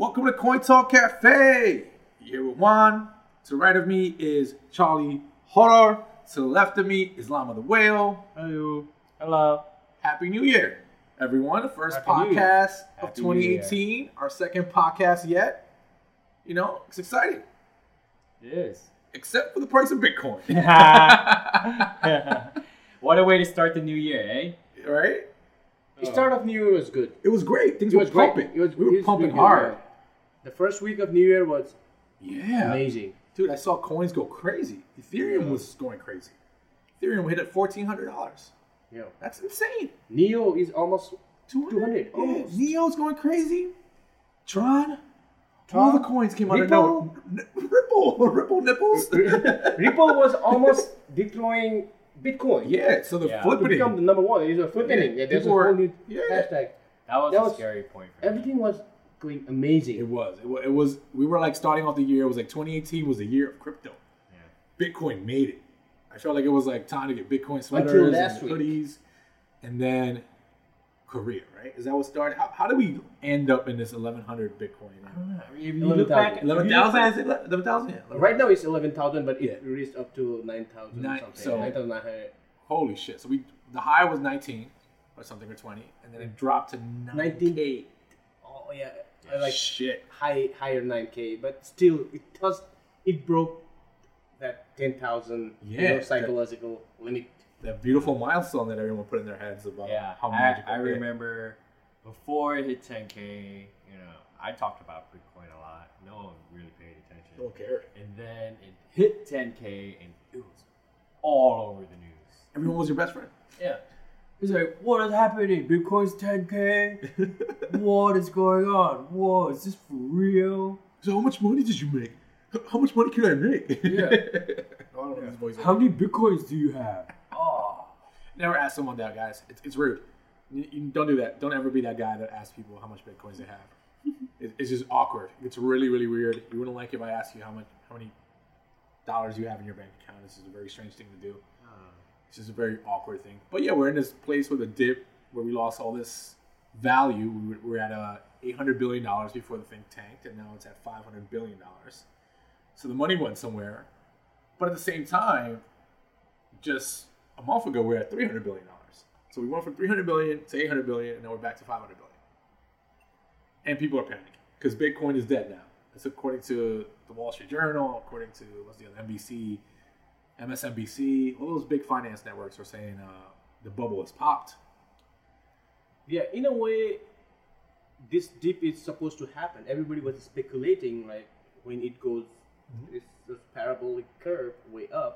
Welcome to Coin Talk Cafe. You're here with Juan. To the right of me is Charlie Horror. To the left of me is Llama the Whale. Hello. Hello. Happy New Year, everyone. The first Happy podcast of Happy 2018. Our second podcast yet. You know, it's exciting. It is. Except for the price of Bitcoin. what a way to start the new year, eh? right? The start of New Year was good. It was great. Things It were was great. pumping. It was, we were it was pumping really hard. good. The first week of New Year was Yeah. amazing. Dude, I saw coins go crazy. Ethereum was going crazy. Ethereum hit at $1,400. Yeah. That's insane. Neo is almost 200. 200, Yeah. almost. Neo's going crazy. Tron. Tron. All the coins came out of Ripple. nowhere. N- Ripple. Ripple nipples. Ripple was almost destroying Bitcoin. yeah, so the Yeah. To flipping become the number one. It's a flipping. Yeah, Yeah, there's a people were- whole new yeah. hashtag. That was That a was- scary point for me. Everything was going amazing. It was. It was. It was. We were like starting off the year. It was like 2018 was the year of crypto. Yeah. Bitcoin made it. I felt like it was like time to get Bitcoin sweaters last and week. hoodies, and then Korea. Right? Is that what started? How, how did we end up in this 1100 Bitcoin? If you look 11,000. back, if you look 11,000? back- Is it 11,000? Yeah. Right now it's 11,000, but it Yeah. reached up to 9,000 Nine- something. so- 9,900. Holy shit! So we the high was 19 or something or 20, and then it dropped to 19. 9K. Oh, yeah. I like shit. high higher 9k but still it does it broke that 10,000 you Yeah, know, that- psychological limit That beautiful milestone that everyone put in their heads about yeah, how I, magical. I it- remember before it hit 10k. You know, I talked about Bitcoin a lot. No one really paid attention. Don't care. And then it hit 10k, and it was all over the news. Everyone was your best friend. Yeah. He's like, what is happening? Bitcoin's 10k. what is going on? Whoa, is this for real? So how much money did you make? How much money can I make? Yeah. I don't know his. How many bitcoins do you have? Oh. Never ask someone that, guys. It's, it's rude. You, you don't do that. Don't ever be that guy that asks people how much bitcoins they have. It, it's just awkward. It's really, really weird. You wouldn't like if I asked you how much, how many dollars you have in your bank account. This is a very strange thing to do. It's just a very awkward thing. But yeah, we're in this place with a dip where we lost all this value. We were, at uh, $800 billion before the thing tanked, and now it's at $500 billion. So the money went somewhere. But at the same time, just a month ago, we are at $300 billion. So we went from 300 billion to 800 billion, and now we're back to 500 billion. And people are panicking because Bitcoin is dead now. That's according to the Wall Street Journal, according to what's the other NBC, MSNBC. All those big finance networks are saying uh, the bubble has popped. yeah in a way this dip is supposed to happen everybody was speculating like when it goes this, this parabolic curve way up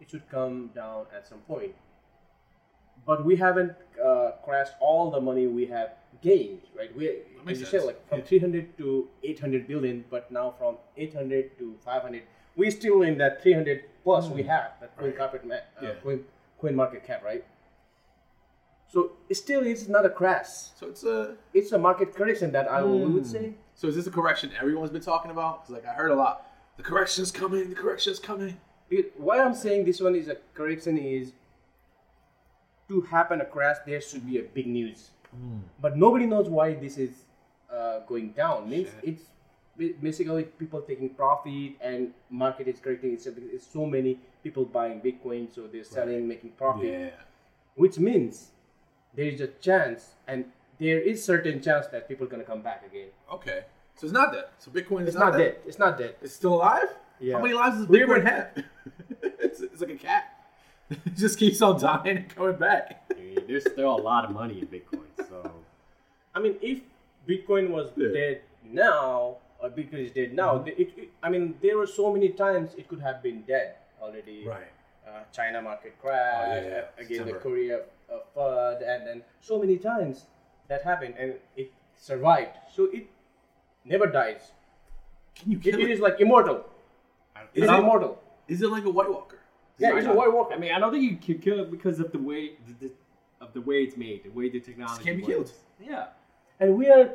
it should come down at some point but we haven't uh, crashed all the money we have gained right we as you said like from Yeah. 300 to 800 billion but now from 800 to 500 we're still in that 300 plus we have that coin Right. carpet ma- uh, Yeah. coin, coin market cap right so it still is not a crash So it's a. it's a market correction that I Hmm. would say. So is this a correction everyone's been talking about? Because like I heard a lot. The correction's coming. The correction's coming. Because Why I'm saying this one is a correction is to happen a crash, there should be a big news. Hmm. But nobody knows why this is uh, going down. Means Shit. it's basically people taking profit and market is correcting itself because it's so many people buying Bitcoin, so they're selling, making profit. Yeah. Which means there is a chance, and there is certain chance that people are gonna come back again. Okay. So it's not dead. So Bitcoin is It's not dead. It's not dead. It's still alive? Yeah. How many lives does We Bitcoin were- have? it's, it's like a cat. It just keeps on dying and coming back. I mean, there's still a lot of money in Bitcoin, so I mean, if Bitcoin was Yeah. dead now, or Bitcoin is dead now, Mm-hmm. it, it- I mean, there were so many times it could have been dead already. Right. Uh, China market crash, Oh, yeah, yeah. uh, again the Korea uh, flood, and then so many times that happened, and it survived. So it never dies. Can you kill it it? is like immortal. Is It's it- immortal. Is it like a White Walker? Yeah, it's a White Walker. I mean, I don't think you can kill it because of the way the, the, of the way it's made, the way the technology It can't be works. killed. Yeah. and we are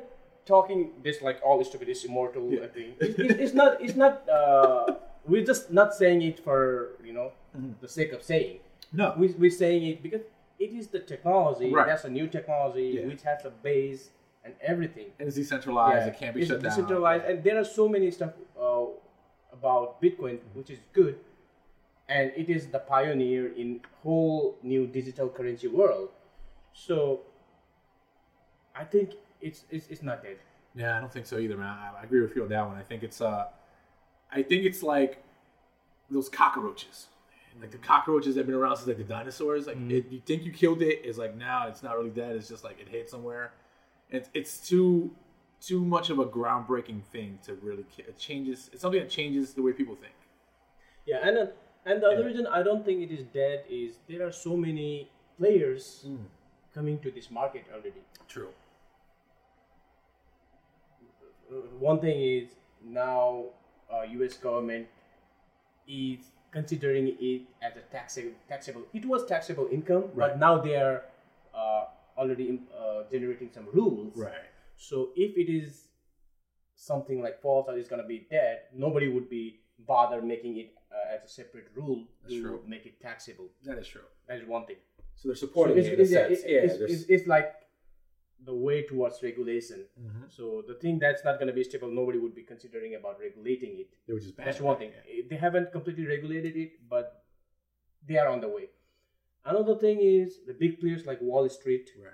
talking this like all stupid is immortal Yeah. thing. It, it, it's not. It's not. Uh, we're just not saying it for you know Mm-hmm. the sake of saying. No. We we're saying it because it is the technology. Right. That's a new technology Yeah. which has a base and everything. And it's decentralized. Yeah, It can't be it's shut down. decentralized, and there are so many stuff uh, about Bitcoin, which is good, and it is the pioneer in whole new digital currency world. So, I think it's it's, it's not dead. Yeah, I don't think so either, man. I, I agree with you on that one. I think it's uh, I think it's like those cockroaches. Like the cockroaches that have been around since like the dinosaurs. Like Mm-hmm. it, you think you killed it, it's like now it's not really dead. It's just like it hit somewhere. It's it's too too much of a groundbreaking thing to really ki- it changes. It's something that changes the way people think. Yeah, and uh, and the other Yeah. reason I don't think it is dead is there are so many players Hmm. coming to this market already. True. One thing is now uh, U.S. government is considering it as a taxable taxable. It was taxable income, Right. but now they are uh, already uh, generating some rules. Right. So if it is something like false or it's gonna be dead, nobody would be bother making it uh, as a separate rule That's to true. make it taxable. That is true. That is one thing. So they're So supporting it's, it in a it's, yeah, yeah, it's, it's like the way towards regulation. Mhm. So the thing that's not going to be stable, nobody would be considering about regulating it. they were just bad. That's one thing. They haven't completely regulated it, but they are on the way. Another thing is the big players like Wall Street Right.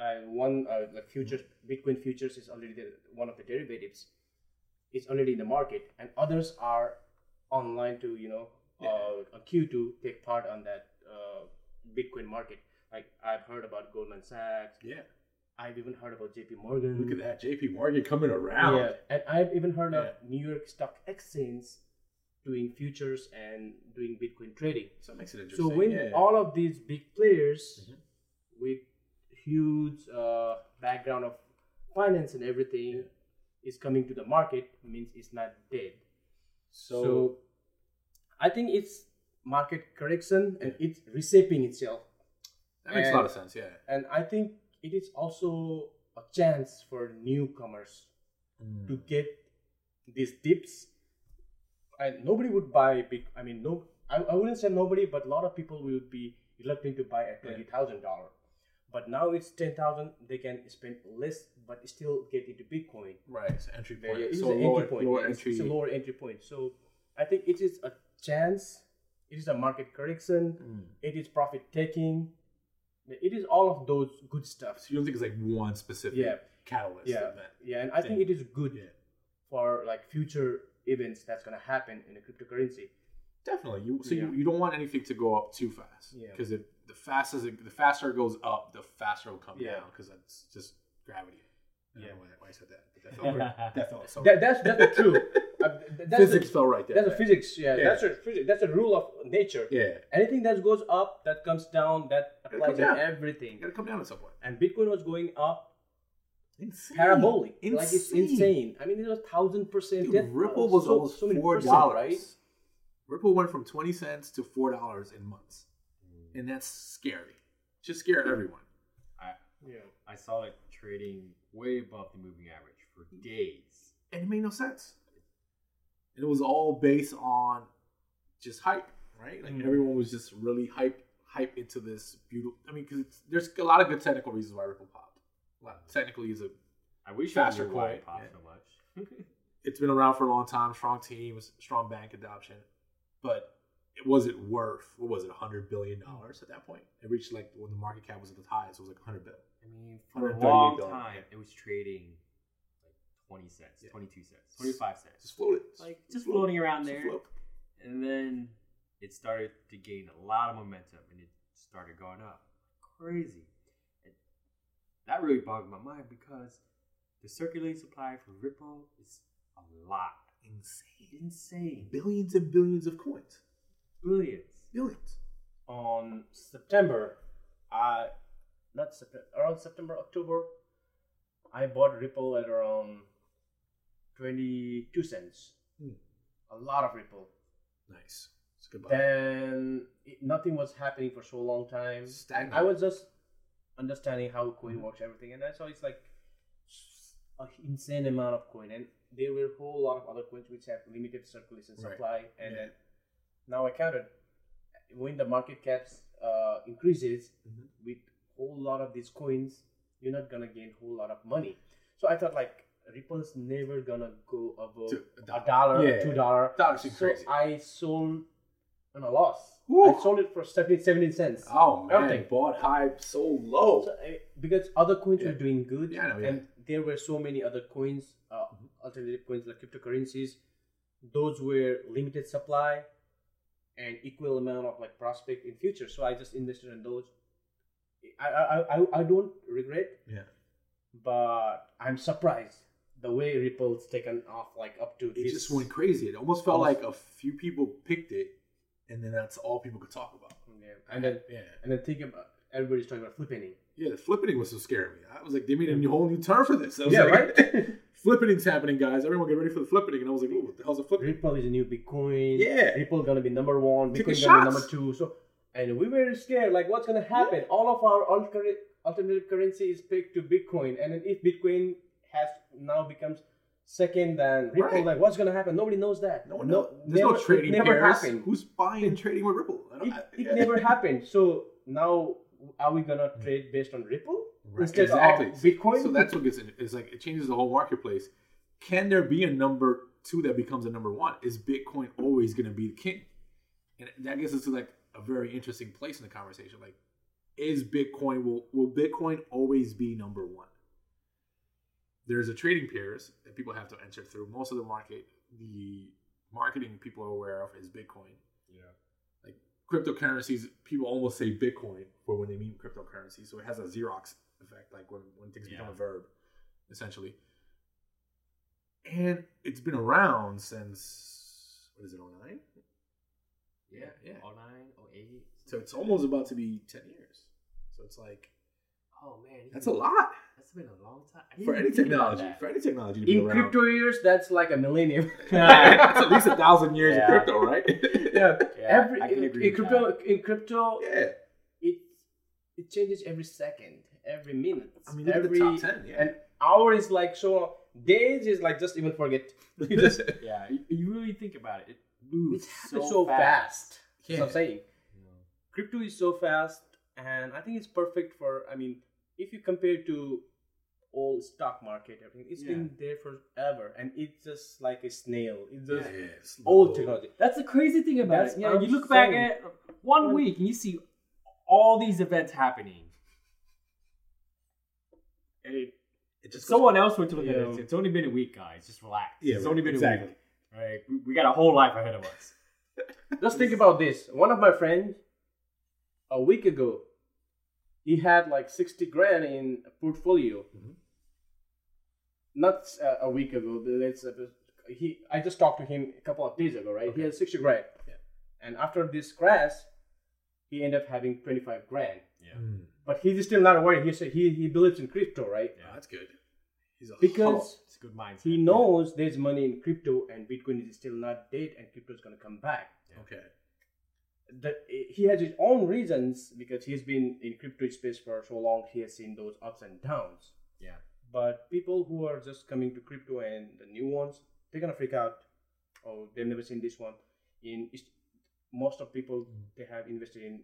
and one uh, like futures, Bitcoin futures is already the, one of the derivatives. It's already in the market, and others are online to you know uh, a queue to take part on that uh, Bitcoin market. Like I've heard about Goldman Sachs. Yeah. I've even heard about J.P. Morgan. Look at that. JP Morgan coming around. Yeah, and I've even heard of New York Stock Exchange doing futures and doing Bitcoin trading. So that makes it interesting. So when yeah. all of these big players Mhm. with huge uh, background of finance and everything is coming to the market, means it's not dead. so, So, I think it's market correction and it's reshaping itself. That makes a lot of sense. Yeah. And I think it is also a chance for newcomers to get these dips. And nobody would buy big. I mean, no, I, I wouldn't say nobody, but a lot of people will be reluctant to buy at twenty thousand dollar. But now it's ten thousand. They can spend less, but still get into Bitcoin. Right. It's entry point. yeah, it's so an lower, entry point. lower yeah, it's- entry. It's a lower entry point. So I think it is a chance. It is a market correction. Mm. It is profit taking. It is all of those good stuff. So you don't think it's like one specific Yeah. catalyst Yeah, event? yeah, and I think it is good Yeah. for like future events that's gonna happen in a cryptocurrency. Definitely. You so Yeah. you, you don't want anything to go up too fast. Yeah. Because if the fastest it, the faster it goes up, the faster it'll come Yeah. down. Because that's just gravity. I don't Yeah. know why, why I said that. But that felt, that felt so. That, that's that's the truth. Th- that's physics a, fell right there. that's a physics. Yeah, Yeah. that's a physics. That's a rule of nature. Yeah. Anything that goes up, that comes down, that applies to everything. You gotta come down at some point. And Bitcoin was going up Insane. parabolic. Like it's insane. I mean, it was thousand percent. Dude, death- Ripple uh, was so- almost so many four dollars. right? Ripple went from twenty cents to four dollars in months, and that's scary. Just scare everyone. I, Yeah. I saw it trading way above the moving average for days. and it made no sense. And it was all based on just hype, right? Like Mhm. everyone was just really hype, hype into this beautiful. I mean, because there's a lot of good technical reasons why Ripple popped. Well, technically, is a I wish Faster I why coin, it popped yeah. so much. it's been around for a long time, strong team, strong bank adoption, but it wasn't worth what was it, hundred billion dollars at that point? It reached like when the market cap was at the highest, it was like hundred billion. I mean, for a long billion, time, it was trading 20 cents, Yeah. 22 cents, 25 cents. Just floated, like just float. floating around there. float. And then it started to gain a lot of momentum and it started going up. Crazy. And that really bogged my mind because the circulating supply for Ripple is a lot. Insane. Insane. Billions and billions of coins. Billions. Billions. on September, I not September around September October, I bought Ripple at around twenty two cents. Hmm. A lot of Ripple. Nice. It's good buy. Then it, nothing was happening for so long time. Stagnant. I was just understanding how coin works, everything, and I saw it's like a insane amount of coin, and there were a whole lot of other coins which have limited circulation Right. supply, and Yeah. then now I counted when the market caps uh, increases Mhm. with whole lot of these coins you're not gonna gain a whole lot of money. So I thought like Ripple's never gonna go above a a dollar, Yeah. two dollar. Dollar seems So crazy. I sold on a loss. Woo. I sold it for 17, 17 cents. Oh man, Everything. bought high, sold low. So, uh, because other coins Yeah. were doing good, Yeah, I know, yeah. and there were so many other coins, uh, alternative coins like cryptocurrencies. Those were limited supply and equal amount of like prospect in future. So I just invested in those. I I, I, I don't regret, yeah, but I'm surprised the way Ripple's taken off like up to it this. just went crazy. It almost felt Almost- like a few people picked it, and then that's all people could talk about. Mm, yeah. And then Yeah, and then think about everybody's talking about flipping. yeah. The flippening was so scary. me. I was like, they made a new, whole new term for this. I was Yeah, like, right? flippening's happening, guys. Everyone get ready for the flippening. And I was like, what the hell's a flippening? Ripple is a new Bitcoin. Yeah. Ripple gonna be number one. Taking Bitcoin gonna be number two. So, and we were scared. Like, what's gonna happen? All of our alter- alternative currency is pegged to Bitcoin, and then if Bitcoin now becomes second than Ripple, Right. like, what's gonna happen? Nobody knows that. No one knows. There's never, no trading it never pairs. happened. Who's buying and trading with Ripple? I don't- It, I- it yeah. never happened. So now, are we gonna mm. trade based on Ripple Right, instead exactly. of Bitcoin? So that's what gets it. It's like it changes the whole marketplace. Can there be a number two that becomes a number one? Is Bitcoin always going to be the king? And that gets us to like a very interesting place in the conversation. Like, is Bitcoin will will Bitcoin always be number one? There's a trading pairs that people have to enter through. Most of the market, the marketing people are aware of is Bitcoin. Yeah. Like cryptocurrencies, people almost say Bitcoin for when they mean cryptocurrency. So it has a Xerox effect, like when, when things become a verb, essentially. And it's been around since what is it, 09? Yeah. Yeah. 09, 08. So it's almost about to be ten years. So it's like Oh man, that's a lot That's been a long time. I for any technology. For any technology to be in around. crypto years, that's like a millennium. it's at least a thousand years Yeah. of crypto, right? yeah, Yeah, every I can in, agree in with crypto in crypto yeah. it it changes every second every minute I mean, look at the every top 10, yeah. an hour is like so days is like just even forget you just Yeah, you, you really think about it. It moves it so, happens so, fast, Yeah. That's what i'm saying Yeah. crypto is so fast and i think it's perfect for i mean if you compare to old stock market everything it's been there forever and it's just like a snail it's just Yeah, yeah, old technology That's the crazy thing about That's it. Yeah, you I'm look back at one One- week and you see all these events happening. And it, It just someone else went to look at it. It's only been a week, guys. Just relax. Yeah, it's right, only been exactly. a week. Right? We, we got a whole life ahead of us. Just think about this. One of my friends, a week ago, he had like 60 grand in a portfolio. Mhm. Not uh, a week ago. but Let's, uh, he, I just talked to him a couple of days ago, right? He Okay. had 60 grand. Yeah. And after this crash, he ended up having 25 grand. Yeah. Mm. But he's still not worried. He said he, he believes in crypto, right? Yeah, that's good. He's a Because It's a good mindset. he knows there's money in crypto and Bitcoin is still not dead and crypto is going to come back. okay. The, he has his own reasons because he's been in crypto space for so long. He has seen those ups and downs. Yeah. But people who are just coming to crypto and the new ones, they're gonna freak out. Oh, they've never seen this one. In most of people, they have invested in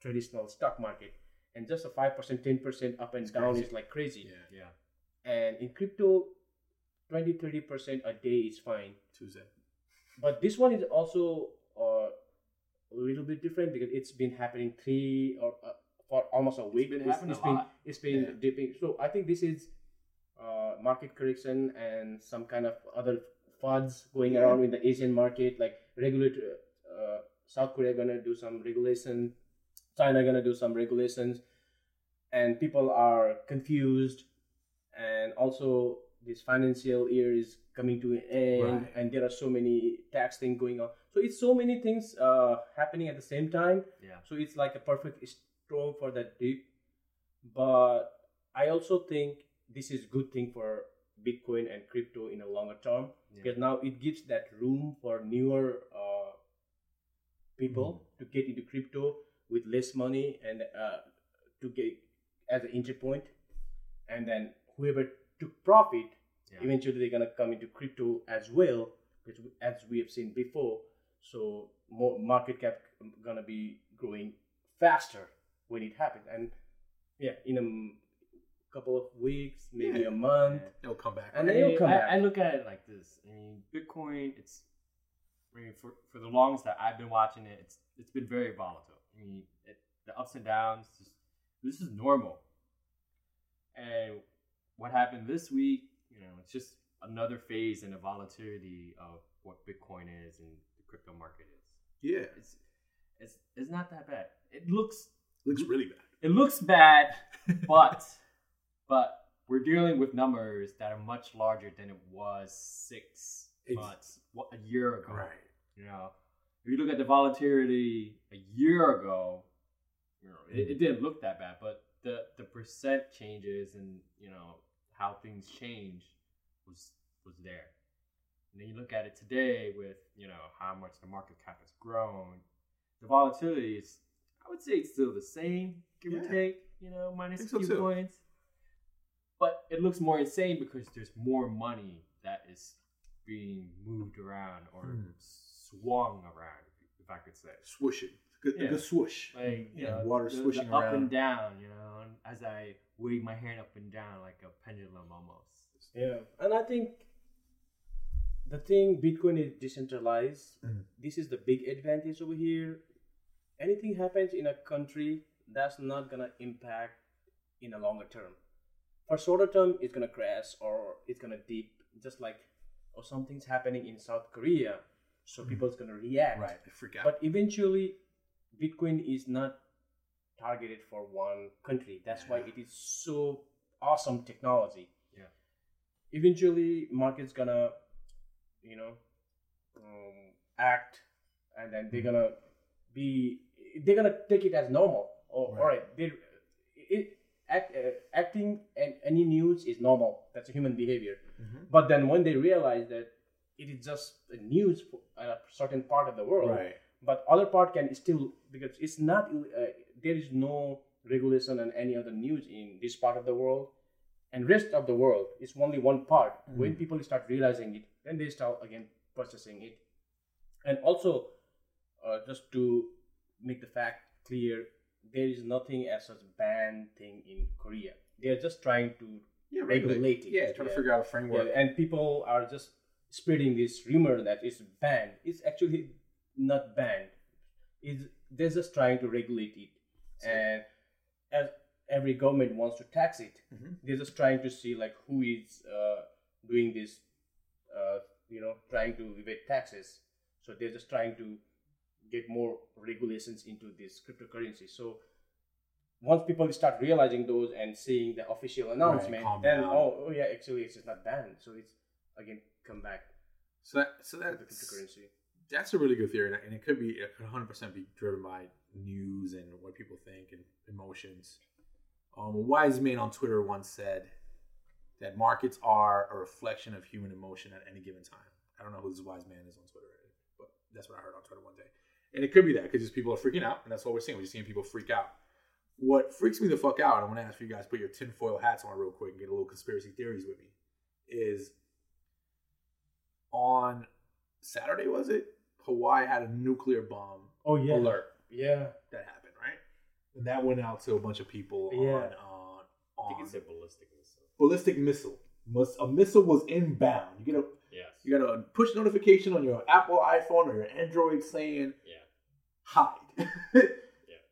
traditional stock market, and just a five percent, ten percent up and It's down crazy. is like crazy. Yeah. Yeah. And in crypto, 20 30 percent a day is fine. Tuesday. But this one is also uh, a little bit different because it's been happening three or uh, for almost a week. It's been It's- happening it's a been lot. it's been Yeah. dipping. So I think this is uh, market correction and some kind of other FUDs going Yeah. around in the Asian market, like regulator. Uh, South Korea gonna do some regulation, China gonna do some regulations, and people are confused, and also this financial year is coming to an end, Right. and there are so many tax things going on. So it's so many things uh, happening at the same time. Yeah. So it's like a perfect storm for that dip. But I also think this is good thing for Bitcoin and crypto in a longer term Yeah. because now it gives that room for newer uh, people Mm. to get into crypto with less money and uh, to get as an entry point, and then whoever took profit Yeah. eventually they're gonna come into crypto as well, which as we have seen before. So more market cap gonna be growing faster when it happens, and yeah, in a couple of weeks, maybe Yeah. a month. It'll come back. And then I, it'll come I- back. I look at it like this. I mean, Bitcoin. It's. I mean, for for the longest that I've been watching it, it's it's been very volatile. I mean, it, the ups and downs. Just, this is normal. And what happened this week? You know, it's just another phase in the volatility of what Bitcoin is and the crypto market is. yeah, It's it's it's not that bad. It looks looks really bad. it looks bad, but but we're dealing with numbers that are much larger than it was six Ex- months, what, a year ago. Right. You know, if you look at the volatility a year ago, you know, it, it didn't look that bad, but the the percent changes and you know how things change was was there. And then you look at it today with you know how much the market cap has grown. The volatility is, I would say, it's still the same, give or take. You know, minus a few too. points. But it looks more insane because there's more money that is being moved around or Hmm. swung around, if I could say. Swooshing. Good, Yeah. good swoosh. Like you Yeah, know, water the- the swishing up around. and down, you know, and as I wave my hand up and down like a pendulum almost. Yeah, and I think the thing Bitcoin is decentralized. Mhm. This is the big advantage over here. Anything happens in a country, that's not gonna impact in a longer term. For shorter term, it's gonna crash or it's gonna dip, just like or something's happening in South Korea, so people's gonna react. Right. They freak out. But eventually, Bitcoin is not targeted for one country. That's why it is so awesome technology. Yeah. Eventually, market's gonna, you know, um, act, and then they're gonna be, they're gonna take it as normal. Oh, Right. all right, they, it, act, uh, acting and any news is normal. That's a human behavior. Mhm. But then when they realize that it is just a news for a certain part of the world, Right. but other part can still because it's not uh, there is no regulation on any other news in this part of the world and rest of the world is only one part when people start realizing it then they start again purchasing it and also uh, just to make the fact clear there is nothing as such ban thing in korea they're just trying to Yeah, regulate it. Yeah, trying to figure out a framework. yeah, and people are just spreading this rumor that it's banned. It's actually not banned. It's, they're just trying to regulate it. And as every government wants to tax it, Mhm. they're just trying to see like who is uh, doing this, uh, you know, trying to evade taxes. So they're just trying to get more regulations into this cryptocurrency. So once people start realizing those and seeing the official announcement, calm then down. oh, oh yeah, actually it's just not banned. So it's again come back So that so that's cryptocurrency. that's a really good theory, and it- could be it could 100 percent be driven by news and what people think and emotions. Um, a wise man on Twitter once said that markets are a reflection of human emotion at any given time. I don't know who this wise man is on Twitter, but that's what I heard on Twitter one day. And it could be that because just people are freaking out, and that's what we're seeing. We're just seeing people freak out. What freaks me the fuck out, and I'm gonna ask you guys to put your tinfoil hats on real quick and get a little conspiracy theories with me, is on Saturday was it? Hawaii had a nuclear bomb Oh yeah, alert yeah, that happened, right? And that went out to a bunch of people Yeah. Um, on on, I think on it's a ballistic missile. ballistic missile. Mus- A missile was inbound. You get a Yes. you got a push notification on your Apple iPhone or your Android saying Yeah. hide.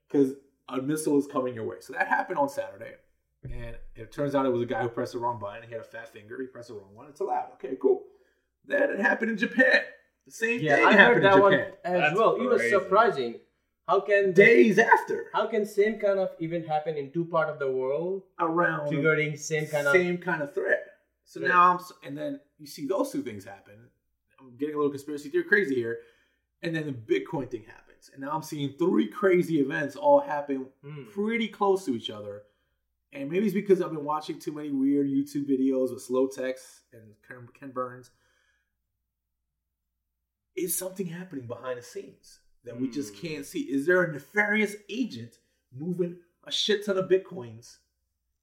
Because a missile is coming your way. So that happened on Saturday. And it turns out it was a guy who pressed the wrong button. He had a fat finger. He pressed the wrong one. It's allowed. Okay, cool. Then it happened in Japan. The same yeah. thing I happened heard that in one Japan. as That's well. It was surprising. How can Days after. how can same kind of event happen in two part of the world, Around triggering same kind of same kind of threat. So Right. now I'm, and then you see those two things happen. I'm getting a little conspiracy theory crazy here, and then the Bitcoin thing happens, and now I'm seeing three crazy events all happen Hmm. pretty close to each other. And maybe it's because I've been watching too many weird YouTube videos with slow text and Ken Burns. Is something happening behind the scenes that we just Hmm. can't see? Is there a nefarious agent moving a shit ton of bitcoins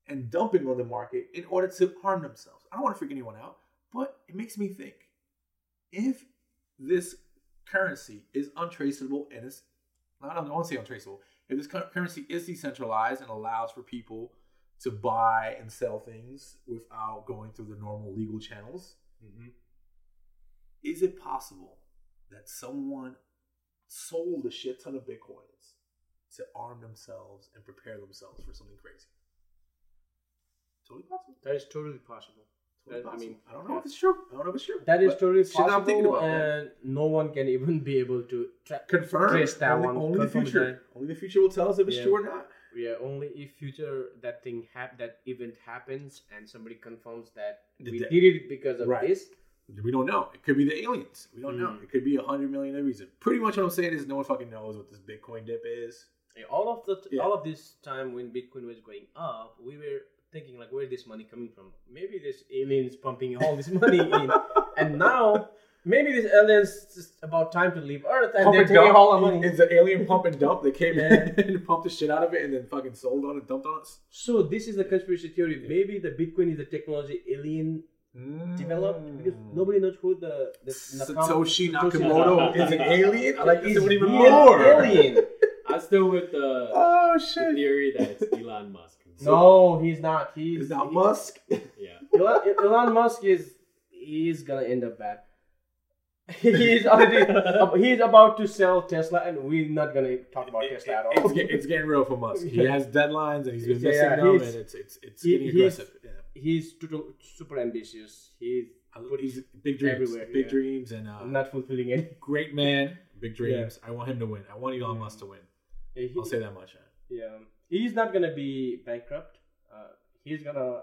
and dumping on the market in order to harm themselves? I don't want to freak anyone out, but it makes me think if this currency is untraceable and it's I don't want to say untraceable. If this currency is decentralized and allows for people to buy and sell things without going through the normal legal channels. Mm-hmm. Is it possible that someone sold a shit ton of bitcoins to arm themselves and prepare themselves for something crazy? Totally possible. That is totally possible. Totally I mean, I don't know if it's true. I don't know if it's true. That is totally possible, I'm thinking about, man. and no one can even be able to tra- confirm trace that only, one. only the future. that. Only the future will tell us if it's Yeah. true or not. Yeah, only if future that thing hap- that event happens and somebody confirms that The we de- did it because of Right. this. We don't know. It could be the aliens. We don't know. Mm. It could be a hundred million other reasons. Pretty much what I'm saying is no one fucking knows what this Bitcoin dip is. Yeah, All of the Yeah. all of this time when Bitcoin was going up, we were thinking like, where is this money coming from? Maybe this aliens pumping all this money in, and now maybe these aliens just about time to leave Earth and Pump they're and taking dump. all the money. It's an alien pump and dump. They came Yeah. in and pumped the shit out of it and then fucking sold on it, dumped on us. So this is the conspiracy theory. Maybe the Bitcoin is a technology alien developed because mm. nobody knows who the, the Satoshi Satoshi Nakamoto is an alien. I like this Is one even he more. alien. I'm still with the, Oh the shit! theory that it's Elon Musk. No, he's not. He's Is that he- Musk? Yeah. Elon, Elon Musk is he's gonna end up bad. he's already he's about to sell Tesla, and we're not gonna talk about Tesla at all. It's, it's getting real for Musk. He has deadlines and he's been missing yeah, them, he's- and it's it's it's he- getting he's- aggressive. Yeah. He's total, super ambitious. He's He's big dreams, everywhere, big yeah. dreams, and uh, not fulfilling any. great man, big dreams. I want him to win. I want Elon Musk to win. He- I'll say that much. Yeah, he's not gonna be bankrupt. Uh, he's gonna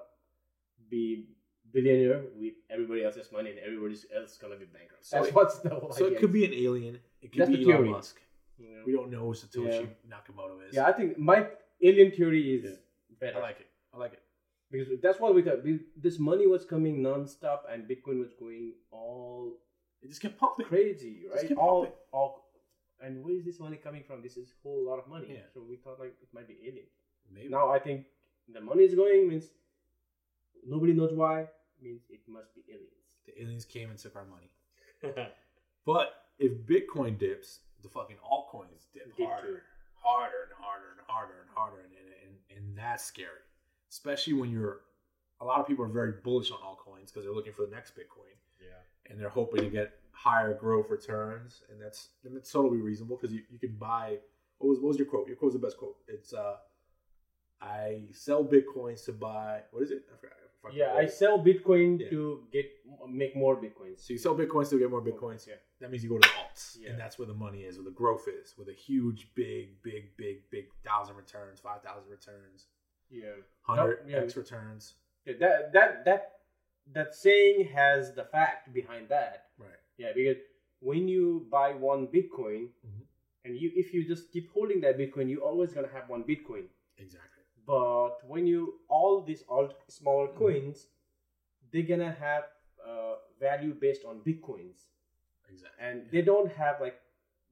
be billionaire with everybody else's money, and everybody else is gonna be bankrupt. So That's it- what's the whole So it could be an alien. It could That's be the Elon theory. Musk. Know? We don't know who Satoshi Nakamoto is. Yeah, I think my alien theory is Yeah. better. I like it. I like it. because that's what we thought. We, this money was coming non-stop, and Bitcoin was going all It just kept pumping. crazy, Just right? keep All, pumping. all, and where is this money coming from? This is a whole lot of money. Yeah. So we thought like it might be alien. Maybe. Now I think the money is going means nobody knows why means it must be aliens. The aliens came and took our money. But if Bitcoin dips, the fucking altcoins dip Dip harder, too. harder and harder and harder and harder, and, and, and, that's scary. Especially when you're, a lot of people are very bullish on altcoins because they're looking for the next Bitcoin Yeah. and they're hoping to get higher growth returns, and that's and it's totally reasonable because you, you can buy. What was what was your quote? Your quote was the best quote. It's uh, I sell bitcoins to buy. What is it? I forgot. The Yeah, I sell Bitcoin Yeah. to get make more Bitcoins. So you sell bitcoins to get more bitcoins. Yeah. That means you go to the alts, Yeah. and that's where the money is, where the growth is, where the huge, big, big, big, big thousand returns, five thousand returns, Yeah. hundred yeah. x returns. Yeah, that that that that saying has the fact behind that. Right. Yeah, because when you buy one Bitcoin, Mhm. and you if you just keep holding that Bitcoin, you're always gonna have one Bitcoin. Exactly. But when you all these all smaller Mhm. coins, they're gonna have uh, value based on Bitcoins, Exactly. and they don't have like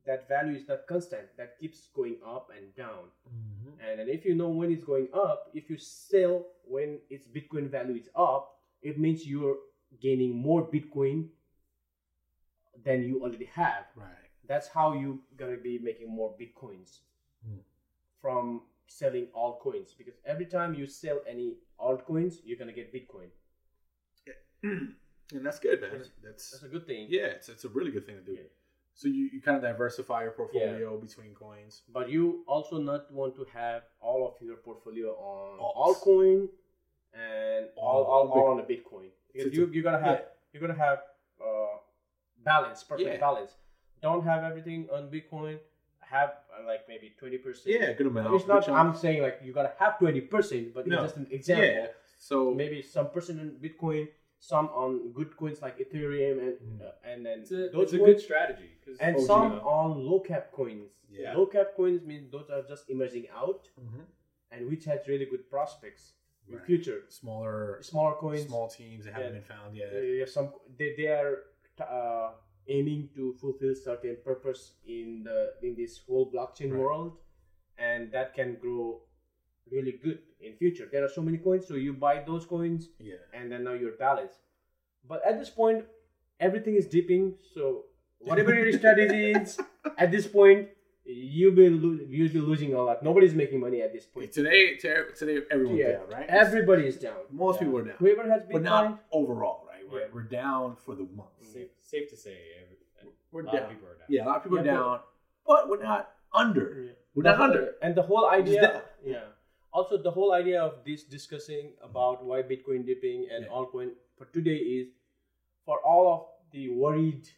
that value is not constant. That keeps going up and down. Mhm. And then if you know when it's going up, if you sell when its Bitcoin value is up, it means you're gaining more Bitcoin than you already have. Right. That's how you gonna be making more Bitcoins Hmm. from selling altcoins. Because every time you sell any altcoins, you're gonna get Bitcoin. and that's good, man. That's- That's, That's a good thing. yeah, it's, it's a really good thing to do. Yeah. So you, you kind of diversify your portfolio between coins. But you also not want to have all of your portfolio on Alts. altcoin and all, All all, all on a Bitcoin. Because it's you a- you're gonna have yeah. you're gonna have uh, balance, perfect Yeah. balance. Don't have everything on Bitcoin. Have like maybe twenty percent. Yeah, good amount. It's not. I'm saying like you gotta have twenty percent, but No. it's just an example. Yeah. So Maybe some percent on Bitcoin, some on good coins like Ethereum, and Mm. uh, and then It's a, those it's a good strategy. 'cause- and Oh, some yeah. on low cap coins. Yeah. Low cap coins mean those are just emerging out Mhm. and which has really good prospects in Right. future. smaller, Smaller coins, small teams that haven't Yeah. been found yet. yeah, some they, they are uh, aiming to fulfill certain purpose in the in this whole blockchain Right. world, and that can grow really good in future. There are so many coins, so you buy those coins, Yeah. and then now you're balanced. But at this point, everything is dipping. So whatever your strategy is, at this point, you'll be lo- you'll be losing a lot. Nobody's making money at this point. Today, today, everyone's Yeah, down, right? everybody is down. Most Yeah. people are down, Whoever has been but not overall? We're, Yeah. we're down for the month. Safe, safe to say, every, We're a lot down. of people are down. Yeah, a lot of people Yeah, are down, but we're not under. Yeah. We're not whole- under. And the whole idea, yeah. Also, the whole idea of this discussing about why Bitcoin dipping and Yeah. altcoin for today is for all of the worried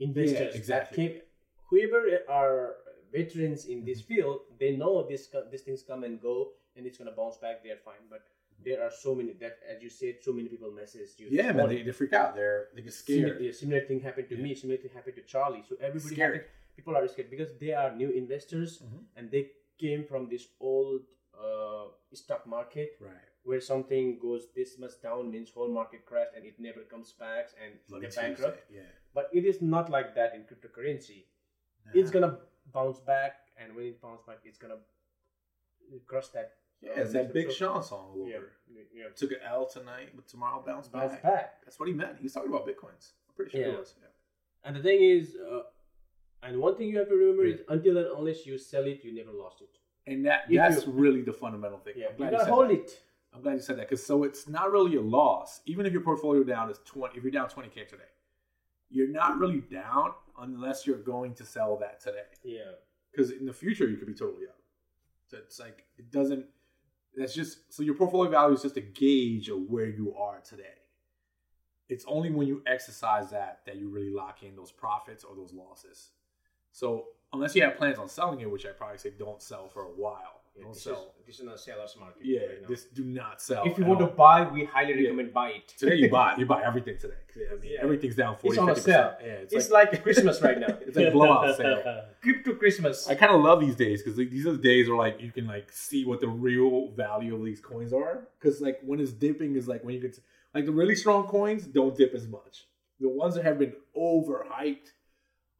investors that exactly. came, whoever are veterans in this field, they know this co- these things come and go, and it's gonna bounce back. They're fine, but there are so many that, as you said, so many people message you. Yeah, man, they, they freak out. They're they get Similar, scared. yeah, similar thing happened to me. Similar thing happened to Charlie. So everybody, Scary. happened- people are scared because they are new investors Mhm. and they came from this old uh, stock market Right. where something goes this much down means whole market crash and it never comes back and Bloody they're bankrupt. Yeah. But it is not like that in cryptocurrency. It's gonna bounce back, and when it bounces back, it's gonna cross that. Yeah, it's that Big So- Sean song all over. Yeah, yeah. Took an L tonight, but tomorrow bounce Bounce back. back. That's what he meant. He was talking about bitcoins. I'm pretty sure Yeah. it was. Yeah. And the thing is, uh, and one thing you have to remember Yeah. is until and unless you sell it, you never lost it. And that If that's you- really the fundamental thing. Yeah, I'm you glad, you gotta said hold that. it. I'm glad you said that because so it's not really a loss. Even if your portfolio down is 20, if you're down 20k today, you're not really down unless you're going to sell that today. Yeah. Because in the future you could be totally up. So it's like it doesn't. That's just so your portfolio value is just a gauge of where you are today. It's only when you exercise that that you really lock in those profits or those losses. So unless you have plans on selling it, which I probably say don't sell for a while. Yeah, don't this, sell. is, this is not seller's market. yeah, right now. this do not sell. if you want all. to buy, we highly Yeah. recommend buy it. Today you buy you buy everything today. I mean, Yeah. everything's down 40 It's on a 50%. sale. Yeah, it's, It's, like, like, Christmas right now. it's like blowout sale. Crypto Christmas. I kind of love these days because like, these are the days where like you can like see what the real value of these coins are. Because like when it's dipping is like when you get like the really strong coins don't dip as much. The ones that have been overhyped,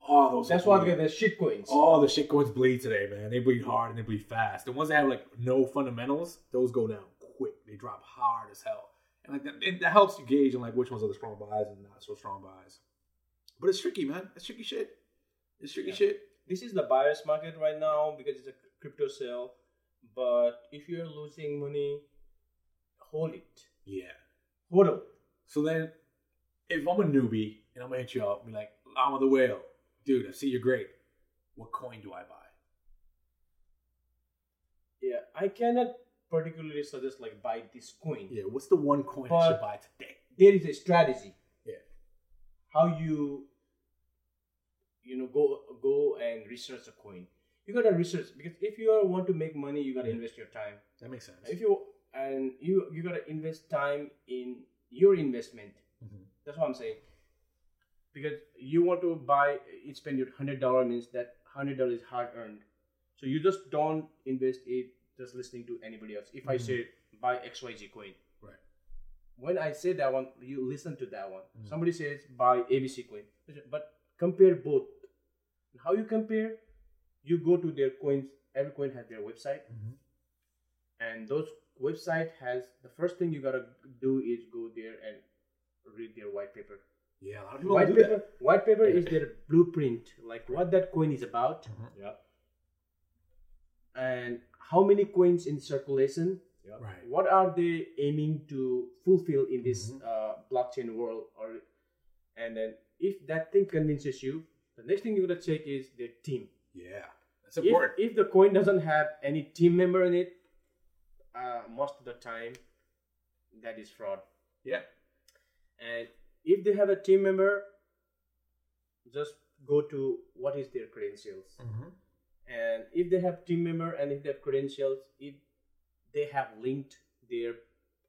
oh those. That's why bleed. the shit coins. Oh, the shit coins bleed today, man. They bleed hard and they bleed fast. The ones that have like no fundamentals, those go down quick. They drop hard as hell. And like that, it, that helps you gauge on like which ones are the strong buys and not so strong buys. But it's tricky, man. It's tricky shit. It's tricky Yeah. shit. This is the buyer's market right now because it's a crypto sale. But if you're losing money, hold it. Yeah. Hold it. So then, if I'm a newbie and I'm gonna hit you up, and be like, "I'm the whale, dude. I see you're great. What coin do I buy?" Yeah, I cannot particularly suggest like buy this coin. Yeah. What's the one coin I should buy today? There is a strategy. Yeah. How you you know go go and research a coin. You gotta research because if you want to make money, you gotta Yeah. invest your time. That makes sense. If you and you you gotta invest time in your investment. Mhm. That's what I'm saying. Because you want to buy, you spend your hundred dollar means that hundred dollar is hard earned. So you just don't invest it just listening to anybody else. If I Mhm. say buy X Y Z coin, Right. when I say that one, you listen to that one. Mhm. Somebody says buy ABC coin, but compare both. How you compare? You go to their coins. Every coin has their website, Mhm. and those website has the first thing you gotta do is go there and read their white paper. Yeah. A lot of people White don't paper, that. white paper Yeah. is their blueprint, like what that coin is about, Yeah. and how many coins in circulation. Yeah. Right. What are they aiming to fulfill in this Mhm. uh, blockchain world? Or and then if that thing convinces you, the next thing you gotta check is their team. Yeah. That's If, important. if the coin doesn't have any team member in it, uh, most of the time, that is fraud. yeah. And if they have a team member, just go to what is their credentials. Mm-hmm. And if they have team member and if they have credentials, if they have linked their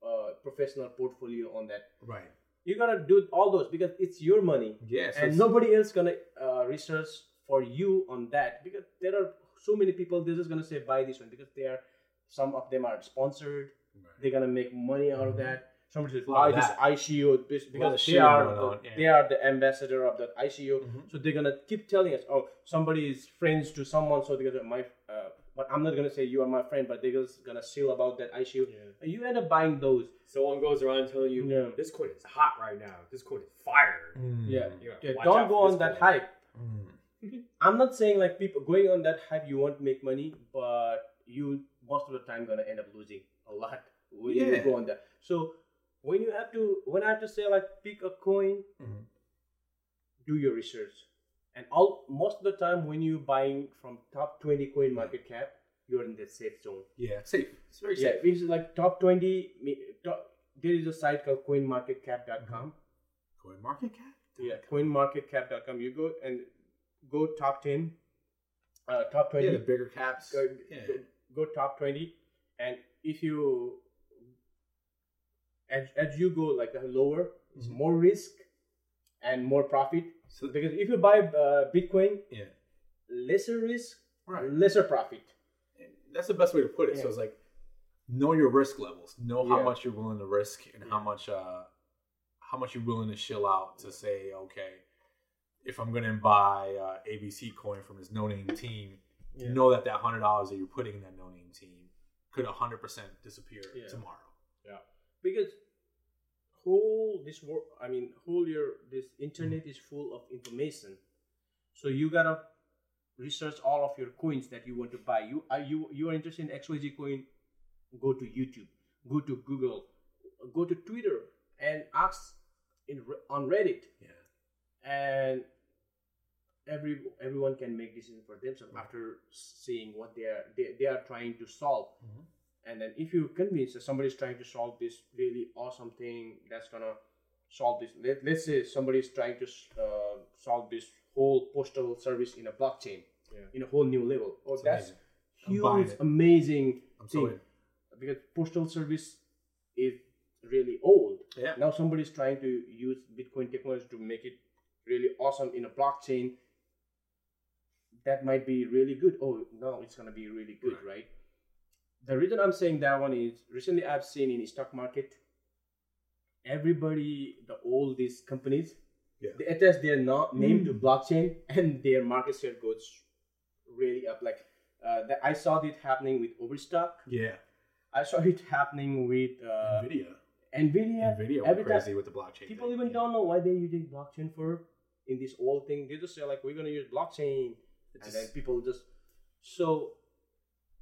uh, professional portfolio on that, Right. you gotta do all those because it's your money, Yeah. So and nobody else gonna uh, research for you on that because there are so many people. They're just gonna say buy this one because they are. Some of them are sponsored. Right. They're gonna make money out of Mhm. that. Somebody says A lot buy of this. ICO this- lot because they are the, yeah. they are the ambassador of that ICO. Mhm. So they're gonna keep telling us, oh, somebody is friends to someone, so they're gonna my. Uh, but I'm not gonna say you are my friend, but they're just gonna seal about that ICO. Yeah. You end up buying those. Someone goes around telling you, Yeah. this coin is hot right now. This coin is fire. Mm. Yeah, yeah. Don't go on that coin. hype. Mm. I'm not saying like people going on that hype you won't make money, but you most of the time gonna end up losing a lot when you Yeah. go on that. So when you have to when I have to say like pick a coin, Mhm. do your research. And all most of the time when you're buying from top twenty coin market cap, you're in the safe zone. Yeah, safe. It's very Yeah, safe. this is like top twenty. Top, there is a site called CoinMarketCap.com. Coin market cap. Yeah, CoinMarketCap.com. You go and go top ten, uh, top twenty. Yeah, the bigger caps. go, Yeah. go, go top 20 and if you as, as you go like uh, lower it's Mhm. more risk and more profit So because if you buy uh, bitcoin yeah, lesser risk right. lesser profit And that's the best way to put it. So it's like know your risk levels, know how Yeah. much you're willing to risk, and how much uh how much you're willing to shill out to say, okay, if I'm going to buy uh, ABC coin from this no name team, Yeah. know that that hundred dollars that you're putting in that no name team could hundred percent disappear tomorrow. Yeah. Because whole this world i mean whole your this internet is full of information. So you gotta research all of your coins that you want to buy. You are you you are interested in xyz coin go to youtube go to google go to twitter and ask in on reddit. Yeah. and every everyone can make decision for themselves after seeing what they are they, they are trying to solve. Mhm. And then if you're convinced that somebody's trying to solve this really awesome thing that's gonna solve this let, let's say somebody's trying to uh, solve this whole postal service in a blockchain Yeah. in a whole new level oh It's that's amazing. Huge amazing I'm thing in. because postal service is really old Yeah. now somebody's trying to use bitcoin technology to make it really awesome in a blockchain that might be really good oh no it's going to be really good Right. right. The reason i'm saying that one is recently i've seen in the stock market everybody the all these companies Yeah. they attach their no- name to blockchain and their market share goes really up like uh, that i saw it happening with overstock Yeah. i saw it happening with uh, Nvidia. nvidia Nvidia every went time- crazy with the blockchain. people thing. even Yeah. don't know why they're using blockchain for in this old thing they just say like we're gonna use blockchain It's and then people just so it's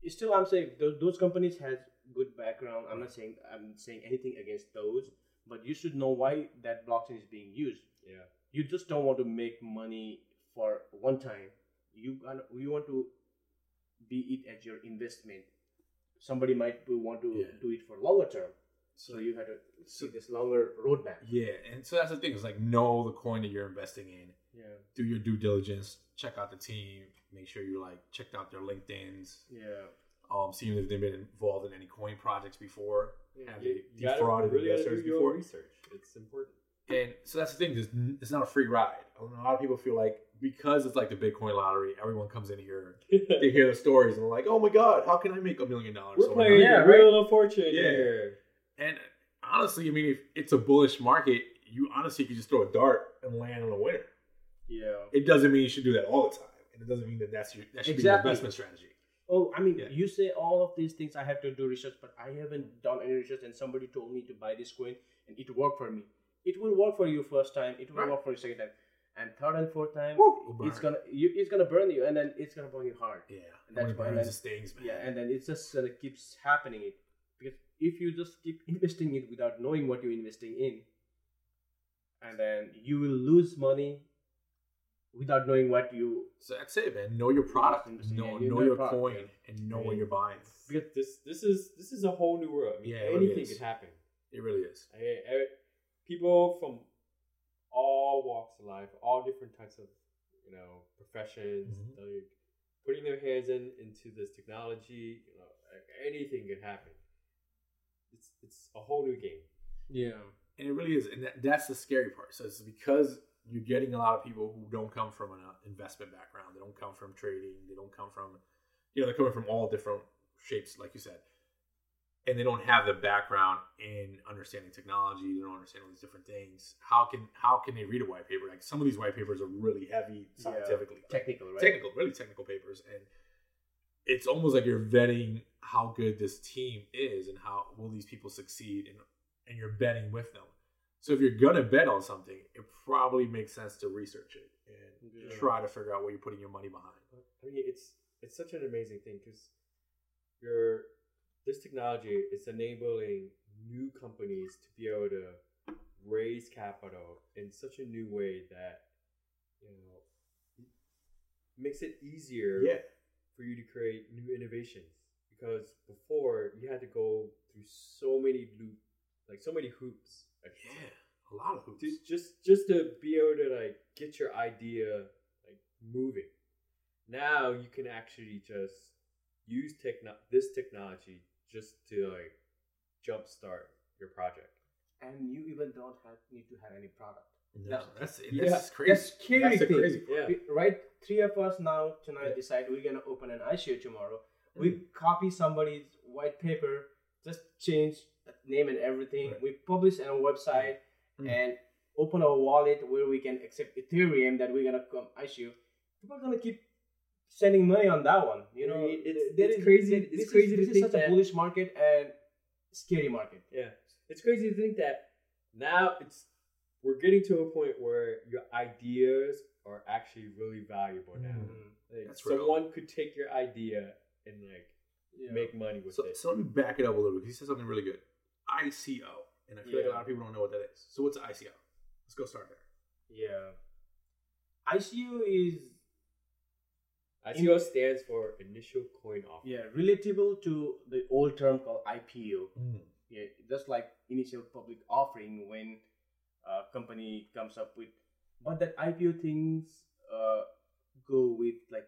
still i'm saying those, those companies has good background i'm not saying i'm saying anything against those but you should know why that blockchain is being used Yeah. you just don't want to make money for one time you gonna you want to be it as your investment somebody might want to Yeah. do it for longer term So so you have to see this longer roadmap Yeah, and so that's the thing. Is like know the coin that you're investing in. Yeah Do your due diligence. Check out the team. Make sure you like checked out their LinkedIn's. yeah Um, seeing if they've been involved in any coin projects before. Have they You gotta defrauded really investors do before? research. It's important. And so that's the thing. It's, it's not a free ride. A lot of people feel like because it's like the Bitcoin lottery, everyone comes in here. They hear the stories and they're like, "Oh my god, how can I make a million dollars?" We're playing Yeah, yeah, right? real of fortune Yeah. here. And honestly, I mean, if it's a bullish market, you honestly could just throw a dart and land on a winner. Yeah It doesn't mean you should do that all the time, and it doesn't mean that that's your that should be your investment strategy. Oh, I mean, Yeah. you say all of these things. I have to do research, but I haven't done any research, and somebody told me to buy this coin, and it worked for me. It will work for you first time. It will Right. work for you second time, and third and fourth time, It'll it's gonna you, it's gonna burn you, and then it's gonna burn you hard. yeah, And that's why- and stings, man. Yeah, and then it's just gonna keeps happening. It because if you just keep investing it without knowing what you're investing in, and then you will lose money without knowing what you so that's it, man. Know your product, know, Yeah, you know know your your product, coin, yeah. and know what you're buying. Because this this is this is a whole new world. I mean, Yeah, it really anything is. can happen. It really is. I mean, people from all walks of life, all different types of you know professions, Mhm. they're putting their hands in into this technology. You know, like, anything can happen. It's it's a whole new game. yeah And it really is, and that, that's the scary part. So it's because you're getting a lot of people who don't come from an uh, investment background. They don't come from trading. They don't come from, you know, they're coming from all different shapes, like you said, and they don't have the background in understanding technology. They don't understand all these different things. How can how can they read a white paper? Like some of these white papers are really heavy scientifically, technical right technical, really technical papers, and it's almost like you're vetting how good this team is and how will these people succeed, and and you're betting with them. So if you're gonna bet on something, it probably makes sense to research it and Yeah. Try to figure out what you're putting your money behind. I mean, it's it's such an amazing thing because your this technology is enabling new companies to be able to raise capital in such a new way that you know makes it easier Yeah. for you to create new innovations because before you had to go through so many loop like so many hoops like, Yeah. A lot of hoops. just just just to be able to like get your idea like moving now you can actually just use techno- this technology just to like jumpstart your project and you even don't have need to have any product. No, That's- that's, that's, yeah, crazy. That's scary That's the thing. crazy yeah We- right? Three of us now tonight Yeah. decide we're gonna open an iShare tomorrow. We mm. copy somebody's white paper, just change the name and everything. Right. We publish on a website Mm. and open our wallet where we can accept Ethereum that we're gonna come issue. People are gonna keep sending money on that one. You know, It's- There- there it's is- crazy- This it's is- crazy to This is think such a bullish market and scary market. yeah it's crazy to think that now it's we're getting to a point where your ideas are actually really valuable now Mm. Like, That's real. someone could take your idea and like Yeah. make money with So, it so let me back it up a little bit. 'cause He said something really good. ICO, and I feel like a lot of people don't know what that is. So what's ICO? Let's go start there. Yeah. ICO is ICO stands for initial coin offering yeah relatable to the old term called IPO. Yeah, just like initial public offering when a company comes up with, but that IPO things uh, go with like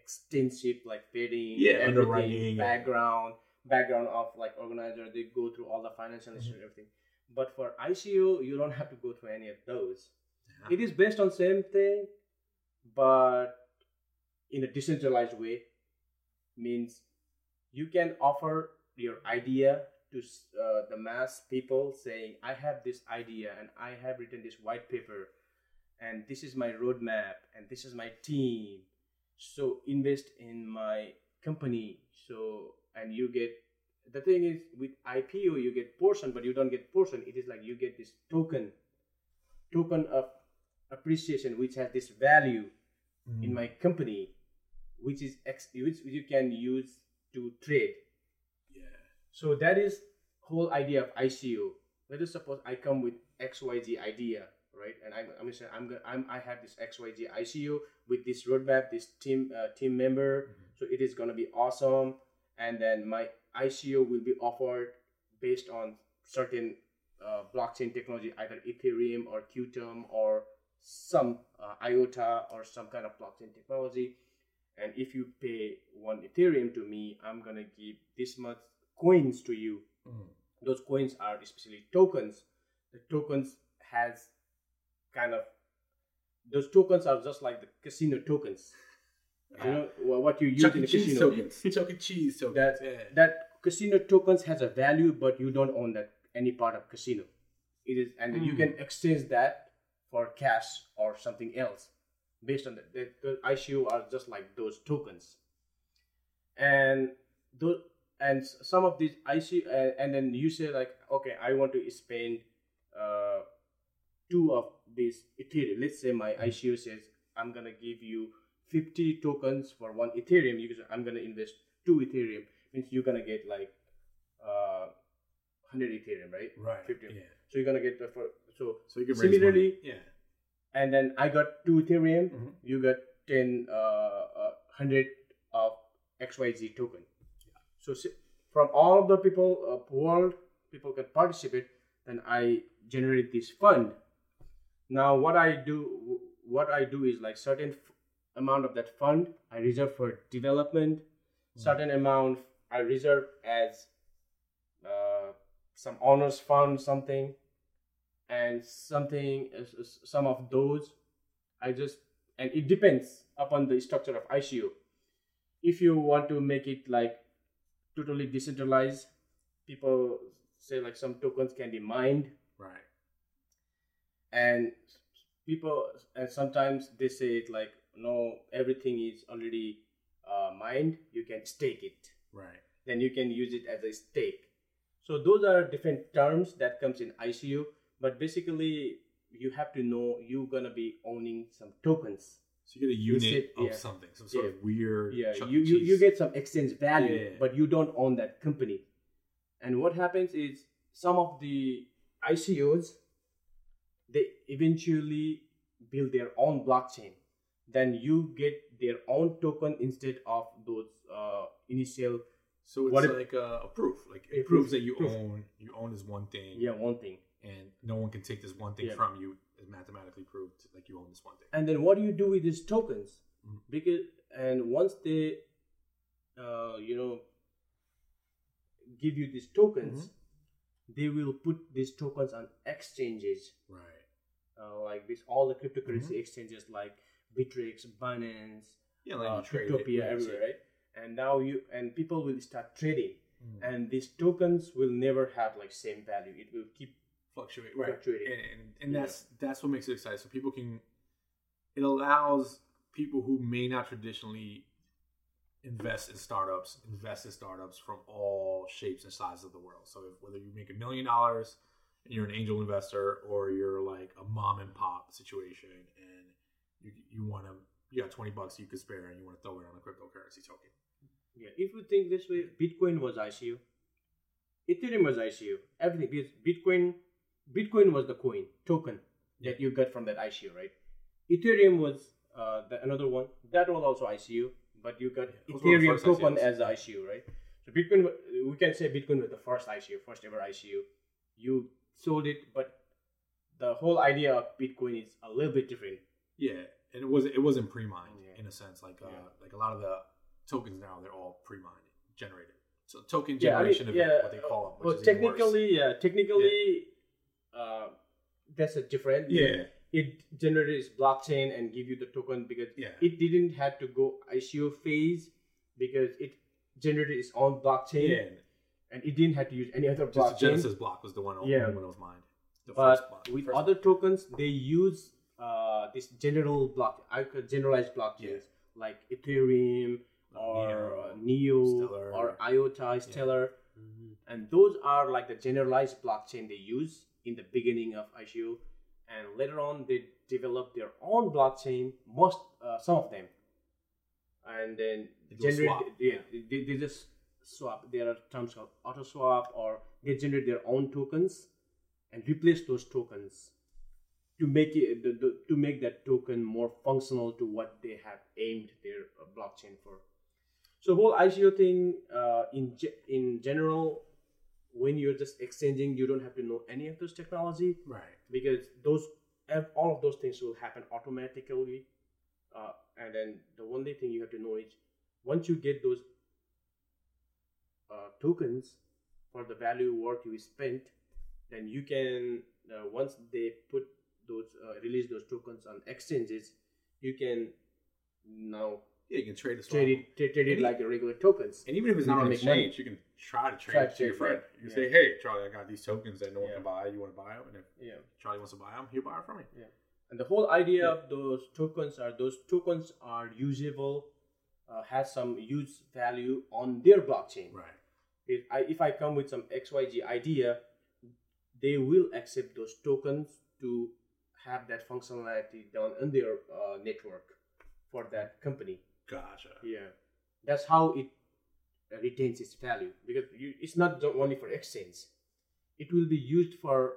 extensive like vetting, Yeah, everything, underwriting. background, background of like organizer. They go through all the financial history and everything. But for ICO, you don't have to go through any of those. It is based on same thing, but in a decentralized way. Means you can offer your idea to uh, the mass people, saying, "I have this idea and I have written this white paper, and this is my roadmap and this is my team. So invest in my company. So and you get." The thing is, with IPO, you get portion, but you don't get portion. It is like you get this token, token of appreciation which has this value Mm. in my company which is ex- which you can use to trade yeah. so that is whole idea of ico let us suppose i come with xyz idea right? And i'm i'm saying i'm gonna I'm, i have this xyz ico with this roadmap this team uh, team member. So it is going to be awesome. And then my ico will be offered based on certain uh, blockchain technology either ethereum or Qtum or some uh, iota or some kind of blockchain technology. And if you pay one ethereum to me i'm gonna give this much coins to you. Mm. those coins are especially tokens. The tokens has kind of those tokens are just like the casino tokens you know wha- what you use Chuck in the Cheese casino tokens. Chuck E. Cheese tokens. that yeah. that casino tokens has a value but you don't own that any part of casino it is and you Mm. can exchange that for cash or something else based on that the, the ICO are just like those tokens and those and some of these ICO uh, and then you say like okay I want to spend uh, two of these Ethereum let's say my ICO says I'm gonna give you 50 tokens for one Ethereum because I'm gonna invest two Ethereum means you're gonna get like uh, 100 Ethereum right right. 50. Yeah. so you're gonna get the for so So you can Similarly-. Yeah. and then I got two Ethereum. Mhm. You got 10, uh, uh, 100 of XYZ token. So from all the people of world, people can participate. Then I generate this fund. Now what I do, what I do is like certain f- amount of that fund I reserve for development. Certain amount I reserve as uh, some honors fund, something and something is- some of those i just and it depends upon the structure of ico if you want to make it like totally decentralized people say like some tokens can be mined Right. And people and sometimes they say it like no everything is already uh, mined you can stake it Right. then you can use it as a stake. So those are different terms that comes in ICO, but basically you have to know you're gonna be owning some tokens. So you get a unit Instead- of yeah. something, some sort Yeah. of weird. Yeah, you, you, you get some exchange value, Yeah. but you don't own that company. And what happens is some of the ICOs they eventually build their own blockchain. Then you get their own token instead of those uh, initial So it's What if- like a, a proof. Like it proves proof, that you proof. own you own is one thing, yeah one thing. and no one can take this one thing Yeah. from you. Is mathematically proved like you own this one thing. And then what do you do with these tokens? Mhm. Because and once they, uh, you know, give you these tokens, Mm-hmm. they will put these tokens on exchanges, Right. Uh, like this all the cryptocurrency Mm-hmm. exchanges like Bittrex, Binance, Yeah, like uh, you trade it, Cryptopia, right, everywhere, right? And now you and people will start trading, Mm. and these tokens will never have like same value. It will keep fluctuate right Fluctuating. and, and, and that's that's what makes it exciting so people can it allows people who may not traditionally invest in startups invest in startups from all shapes and sizes of the world so if, whether you make a million dollars you're an angel investor or you're like a mom and pop situation and you, you want to you got 20 bucks you could spare and you want to throw it on a cryptocurrency token Yeah, if you think this way, Bitcoin was ICO, Ethereum was ICO, everything because Bitcoin, Bitcoin was the coin token that you got from that ICO, right? Ethereum was uh, the, another one that was also ICO, but you got were Ethereum token ICOs. as the ICO, right? So Bitcoin, we can say Bitcoin was the first ICO, first ever ICO. You sold it, but the whole idea of Bitcoin is a little bit different. Yeah, and it wasn't it wasn't pre-mined Yeah. in a sense. Like uh, Yeah. like a lot of the tokens now they're all pre-mined, generated. So token Yeah, I mean, generation event, yeah, what they call them. Well, technically, yeah, technically, uh, that's a different. yeah, It generated its blockchain and give you the token because Yeah. it didn't have to go ICO phase because it generated its own blockchain. And it didn't have to use any other Just the. Genesis block was the one Yeah. it was mined. The first but block. with first other tokens, they use uh, this general block, I could generalized blockchains like Ethereum or Neo, Neo Stellar. or IOTA, Stellar, and those are like the generalized blockchain they use in the beginning of ICO, and later on they develop their own blockchain. Most, uh, some of them, and then They generate. swap. Yeah, they, they just swap. There are terms called auto swap, or they generate their own tokens and replace those tokens to make it to make that token more functional to what they have aimed their uh, blockchain for. So whole ICO thing uh, in in general, when you're just exchanging, you don't have to know any of those technology right. because those all of those things will happen automatically. Uh, and then the only thing you have to know is once you get those uh, tokens for the value worth you spent, then you can uh, once they put those uh, release those tokens on exchanges, you can now Yeah, you can trade this. trade it tra- trade it like a regular tokens. And even if it's not on exchange, you can try to trade Try it to your friend. yeah. You Yeah. say, "Hey, Charlie, I got these tokens that no one Yeah. can buy. You want to buy them?" And if Yeah. Charlie wants to buy them, he'll buy it from me. Yeah. And the whole idea of those tokens are those tokens are usable, uh, has some use value on their blockchain. Right. If I if I come with some XYZ idea, they will accept those tokens to have that functionality done in their uh, network for that company. Gotcha. Yeah, that's how it uh, retains its value because you, it's not only for exchange; it will be used for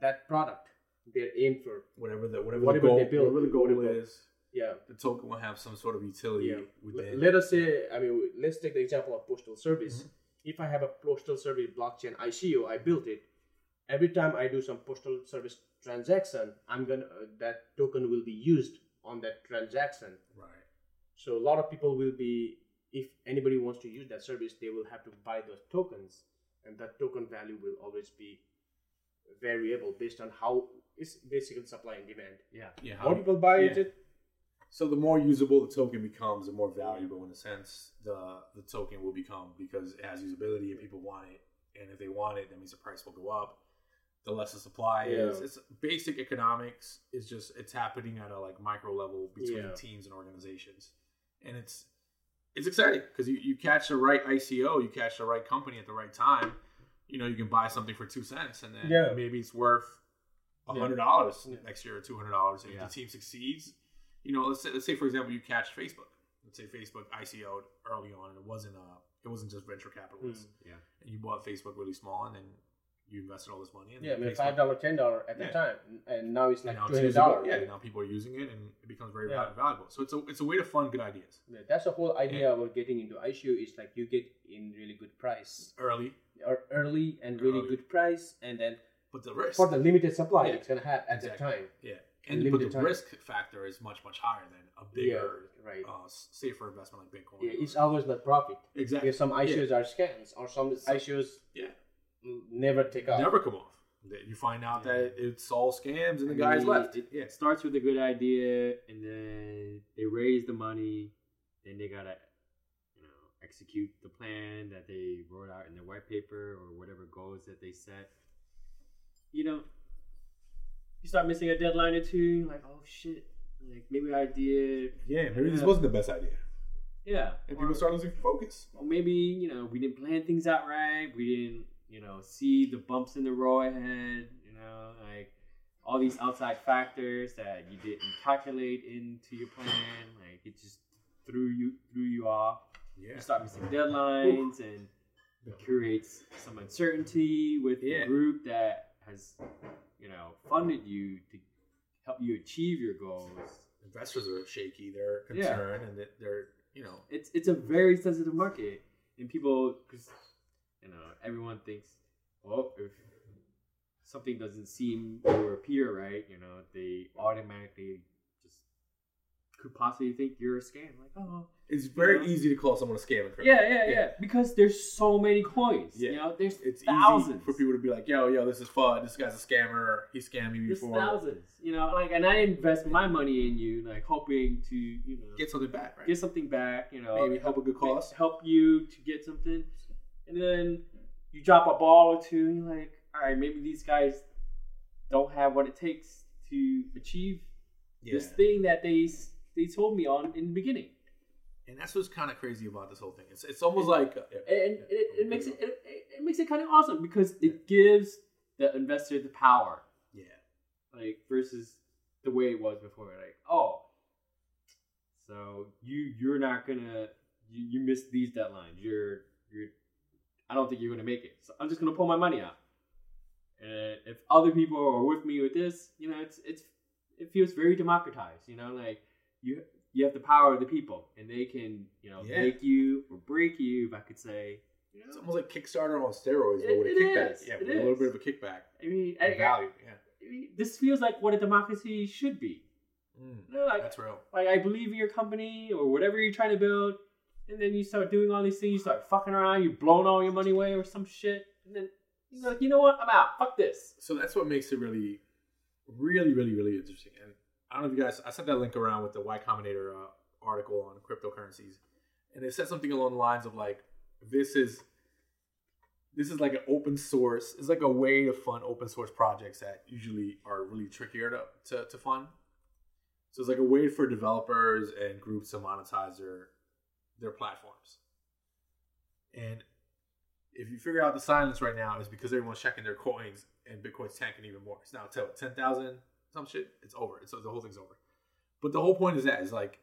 that product they're aimed for. Whatever the whatever, Whatever the goal, they build, whatever the goal whatever- is, Yeah. the token will have some sort of utility Yeah. within. Let us say, I mean, let's take the example of postal service. Mm-hmm. If I have a postal service blockchain ICO, I built it. Every time I do some postal service transaction, I'm gonna uh, that token will be used on that transaction. right. So a lot of people will be, if anybody wants to use that service, they will have to buy those tokens, and that token value will always be variable based on how it's basically supply and demand. Yeah. Yeah. More how- people buy yeah. it, So the more usable the token becomes, the more valuable in a sense the the token will become because it has usability and people want it. And if they want it, that means the price will go up. The less the supply is. It's basic economics. It's just it's happening at a like micro level between Yeah. teams and organizations, and it's it's exciting because you, you catch the right ICO, you catch the right company at the right time. You know, you can buy something for two cents, and then Yeah. maybe it's worth a hundred dollars Yeah. next year or two hundred dollars. If Yeah. the team succeeds, you know, let's say, let's say for example, you catch Facebook. Let's say Facebook ICO'd early on, and it wasn't uh, it wasn't just venture capitalists, Yeah. and you bought Facebook really small, and then you invested all this money. And Yeah, I mean five dollar, ten dollar at the Yeah. time, and now it's like now two it's hundred usable. dollars. Yeah, now people are using it, and it becomes very Yeah. valuable. So it's a it's a way to fund good ideas Yeah, that's the whole idea about getting into ICO is like you get in really good price early, or early and really Early. good price, and then but the risk, for the limited supply Yeah, it's gonna have at exactly. the time. yeah, and but the time. risk factor is much much higher than a bigger, right. uh, safer investment like Bitcoin. Yeah, it's always not profit. exactly Because some ICOs are scams, or some ICOs yeah. never take off. never come off. You find out Yeah. that it's all scams and the I guys mean, left. It, Yeah. it starts with a good idea, and then they raise the money, then they gotta, you know, execute the plan that they wrote out in their white paper or whatever goals that they set. You know, you start missing a deadline or two. You're like, oh shit, like maybe I did. Yeah, maybe this wasn't the best idea. Yeah, And or- people start losing focus. or maybe you know we didn't plan things out right. We didn't you know see the bumps in the road ahead. You know, like all these outside factors that you didn't calculate into your plan. Like it just threw you threw you off. Yeah. You start missing deadlines, and it creates some uncertainty with Yeah. the group that has you know funded you to help you achieve your goals. Investors are shaky. They're Yeah. concerned and that they're, you know, it's it's a very sensitive market, and people, because you know, everyone thinks, well, if something doesn't seem or appear right, you know, they automatically just could possibly think you're a scam. Like, oh, it's very know? easy to call someone a scam in yeah, yeah, yeah, Yeah. because there's so many coins. Yeah. You know, there's It's thousands easy for people to be like, yo, yo, this is fun. This guy's a scammer. He scammed me There's thousands. You know, like, and I invest my money in you, like, hoping to, you know, Get something back, right? get something back. You know, Maybe help a good cause. help you to get something, and then you drop a ball or two, and you're like, all right, maybe these guys don't have what it takes to achieve yeah. this thing that they they told me on in the beginning, And that's what's kind of crazy about this whole thing. It's, it's almost like. uh, yeah. and it, it makes it, it it makes it kind of awesome because it gives the investor the power, Yeah. like versus the way it was before. Like, oh, so you you're not gonna you, you missed these deadlines. You're you're I don't think you're gonna make it. So I'm just gonna pull my money out. And if other people are with me with this, you know, it's it's it feels very democratized. You know, like you you have the power of the people, and they can you know Yeah. make you or break you. If I could say, you know, It's almost like Kickstarter on steroids, but with a it kickback. is. Yeah, It with a little is. bit of a kickback. I mean, I, value. Yeah. I mean, this feels like what a democracy should be. Mm, You know, like that's real. like I believe in your company or whatever you're trying to build, and then you start doing all these things, you start fucking around, you blowing all your money away or some shit, and then you're like, you know what, I'm out. Fuck this. So that's what makes it really, really, really, really interesting. And I don't know if you guys, I sent that link around with the Y Combinator uh, article on cryptocurrencies, and it said something along the lines of like, this is, this is like an open source. It's like a way to fund open source projects that usually are really trickier to, to, to fund. So it's like a way for developers and groups to monetize their their platforms. And if you figure out the silence right now is because everyone's checking their coins and Bitcoin's tanking even more. It's now ten thousand some shit. It's over. It's the whole thing's over. But the whole point is that is like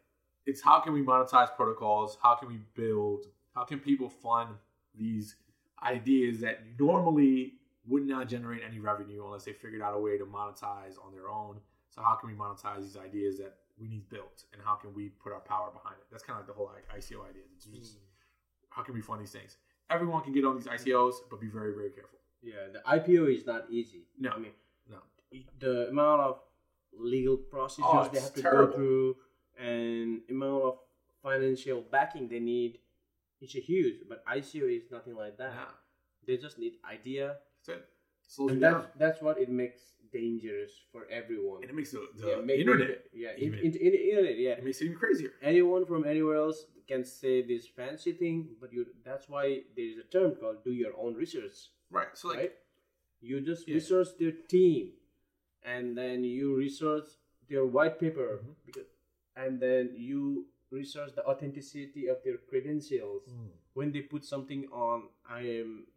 it's how can we monetize protocols? How can we build? How can people fund these ideas that normally would not generate any revenue unless they figured out a way to monetize on their own? So how can we monetize these ideas that we need built, and how can we put our power behind it? That's kind of like the whole like, ICO idea. It's just, mm-hmm. how can we fund these things? Everyone can get on these ICOs, but be very very careful. Yeah, the IPO is not easy. No. I mean. The amount of legal procedures Oh, they have to terrible. go through and amount of financial backing they need is huge. But ICO is nothing like that. They just need idea, that's it. Slows and that's that's what it makes dangerous for everyone. and it makes the, the yeah, make- internet. Yeah, even- the internet. Yeah, It makes it even crazier. anyone from anywhere else can say this fancy thing, but you that's why there is a term called do your own research. Right. So like, right? You just Yeah. research their team, and then you research their white paper, Mhm. because, and then you research the authenticity of their credentials. Mm. When they put something on, I am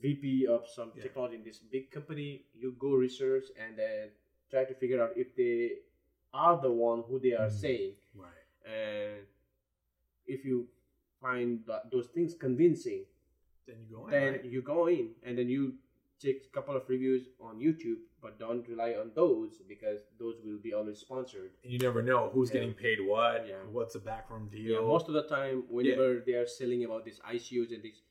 VP of some Yeah. technology in this big company. You go research and then try to figure out if they are the one who they are Mhm. saying Right. and if you find that those things convincing Then you go in. then right? you go in and then you check a couple of reviews on youtube but don't rely on those because those will be always sponsored and you never know who's Yeah. getting paid what. Yeah. What's the backroom deal? yeah, most of the time whenever they are selling about these ICOs and these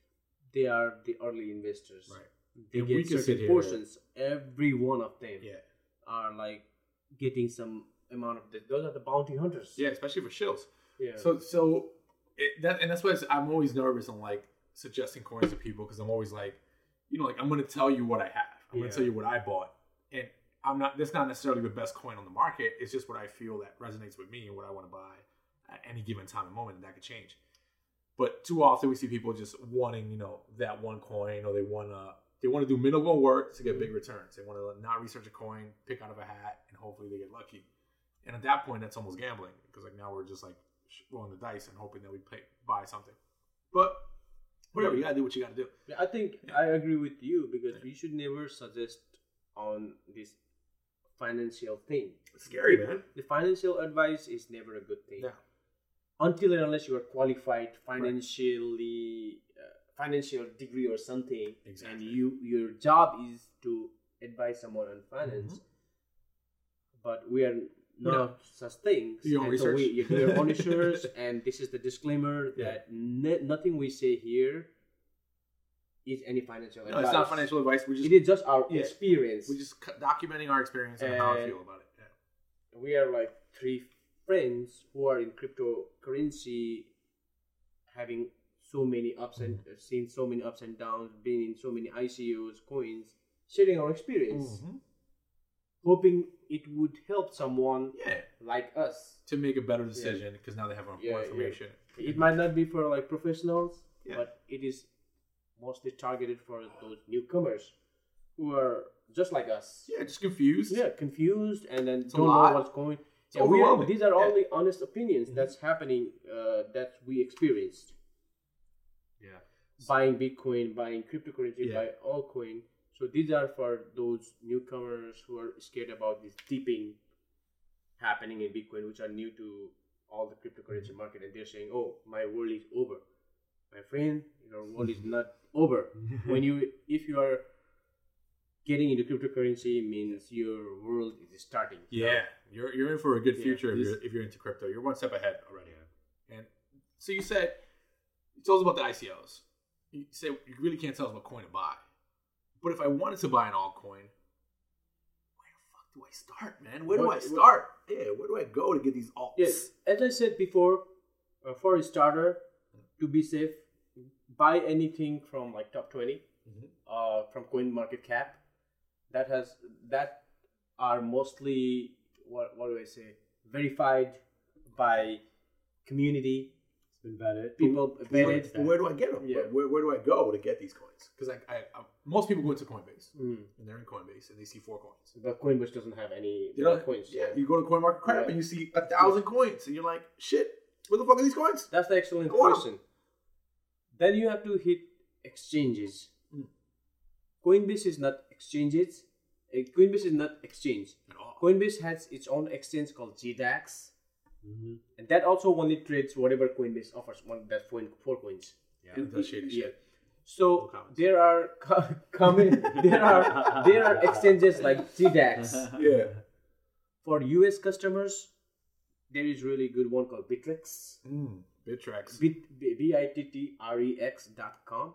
they are the early investors right. they And get certain portions every one of them Yeah. are like getting some amount of this. those are the bounty hunters Yeah, especially for shills. yeah So so it, that and that's why I'm always nervous on like suggesting coins to people because I'm always like, you know, like I'm going to tell you what I have. I'm going to tell you what I bought, and I'm not. That's not necessarily the best coin on the market. It's just what I feel that resonates with me and what I want to buy at any given time and moment. And that could change. But too often we see people just wanting, you know, that one coin, or they want to they want to do minimal work to get mm-hmm. big returns. They want to not research a coin, pick out of a hat, and hopefully they get lucky. And at that point, that's almost gambling because like now we're just like rolling the dice and hoping that we pay, buy something. But whatever, you gotta do what you gotta do. I think I agree with you because we should never suggest on this financial thing. It's scary, man. The financial advice is never a good thing Yeah. until and unless you are qualified financially, uh, financial degree or something, and you your job is to advise someone on finance. Mm-hmm. But we are We're not such things. Do your own and so we, research. you do your own research, and this is the disclaimer Yeah. that ne- nothing we say here is any financial No, advice. it's not financial advice. We just It is just our Yeah. experience. We're just documenting our experience and how I feel about it. Yeah. we are like three friends who are in cryptocurrency, having so many ups and Mm-hmm. seen so many ups and downs, been in so many ICOs, coins, sharing our experience, Mhm. hoping it would help someone Yeah. like us. To make a better decision because now they have more Yeah, yeah. information. It might not be for like professionals, Yeah. but it is mostly targeted for those newcomers who are just like us. Yeah, just confused. yeah, confused and then a don't know what's going. It's Yeah, we are, these are Yeah. only honest opinions Mhm. that's happening uh, that we experienced. Yeah. Buying Bitcoin, buying cryptocurrency, Yeah. buy altcoin. So these are for those newcomers who are scared about this dipping happening in Bitcoin, which are new to all the cryptocurrency Mm-hmm. market, and they're saying, "Oh, my world is over." My friend, your world is not over. when you, if you are getting into cryptocurrency, means your world is starting. Yeah, you're you're in for a good Yeah, future if you're if you're into crypto. You're one step ahead already. And so you said you told us about the ICOs. You say you really can't tell us what coin to buy. But if I wanted to buy an altcoin, where the fuck do I start, man? Where do What- I what- start? Yeah, where do I go to get these alts? Yes, as I said before, uh, for a starter, to be safe, buy anything from like top 20 Mhm. uh, from Coin Market Cap. That has that are mostly what what do I say verified by community It's been vetted. people Where, vetted. but where do I get them? Yeah. Where, where do I go to get these coins? Because I, I, I, most people go into Coinbase Mm. and they're in Coinbase and they see four coins. But Coinbase doesn't have any You know, coins. yeah, you go to CoinMarketCap Yeah. and you see a thousand coins and you're like, shit, where the fuck are these coins? That's the excellent I want 'em. question. Then you have to hit exchanges. Mm. Coinbase is not exchanges. Uh, Coinbase is not exchange. At all. Coinbase has its own exchange called GDAX, Mm-hmm. and that also only trades whatever Coinbase offers. One that's four, four coins. Yeah. It does shady Yeah. shit. So No there are co- common there are there are exchanges like GDAX Yeah. for US customers. There is really good one called Bittrex. Mm, Bittrex. Bit B I T T R E X dot com.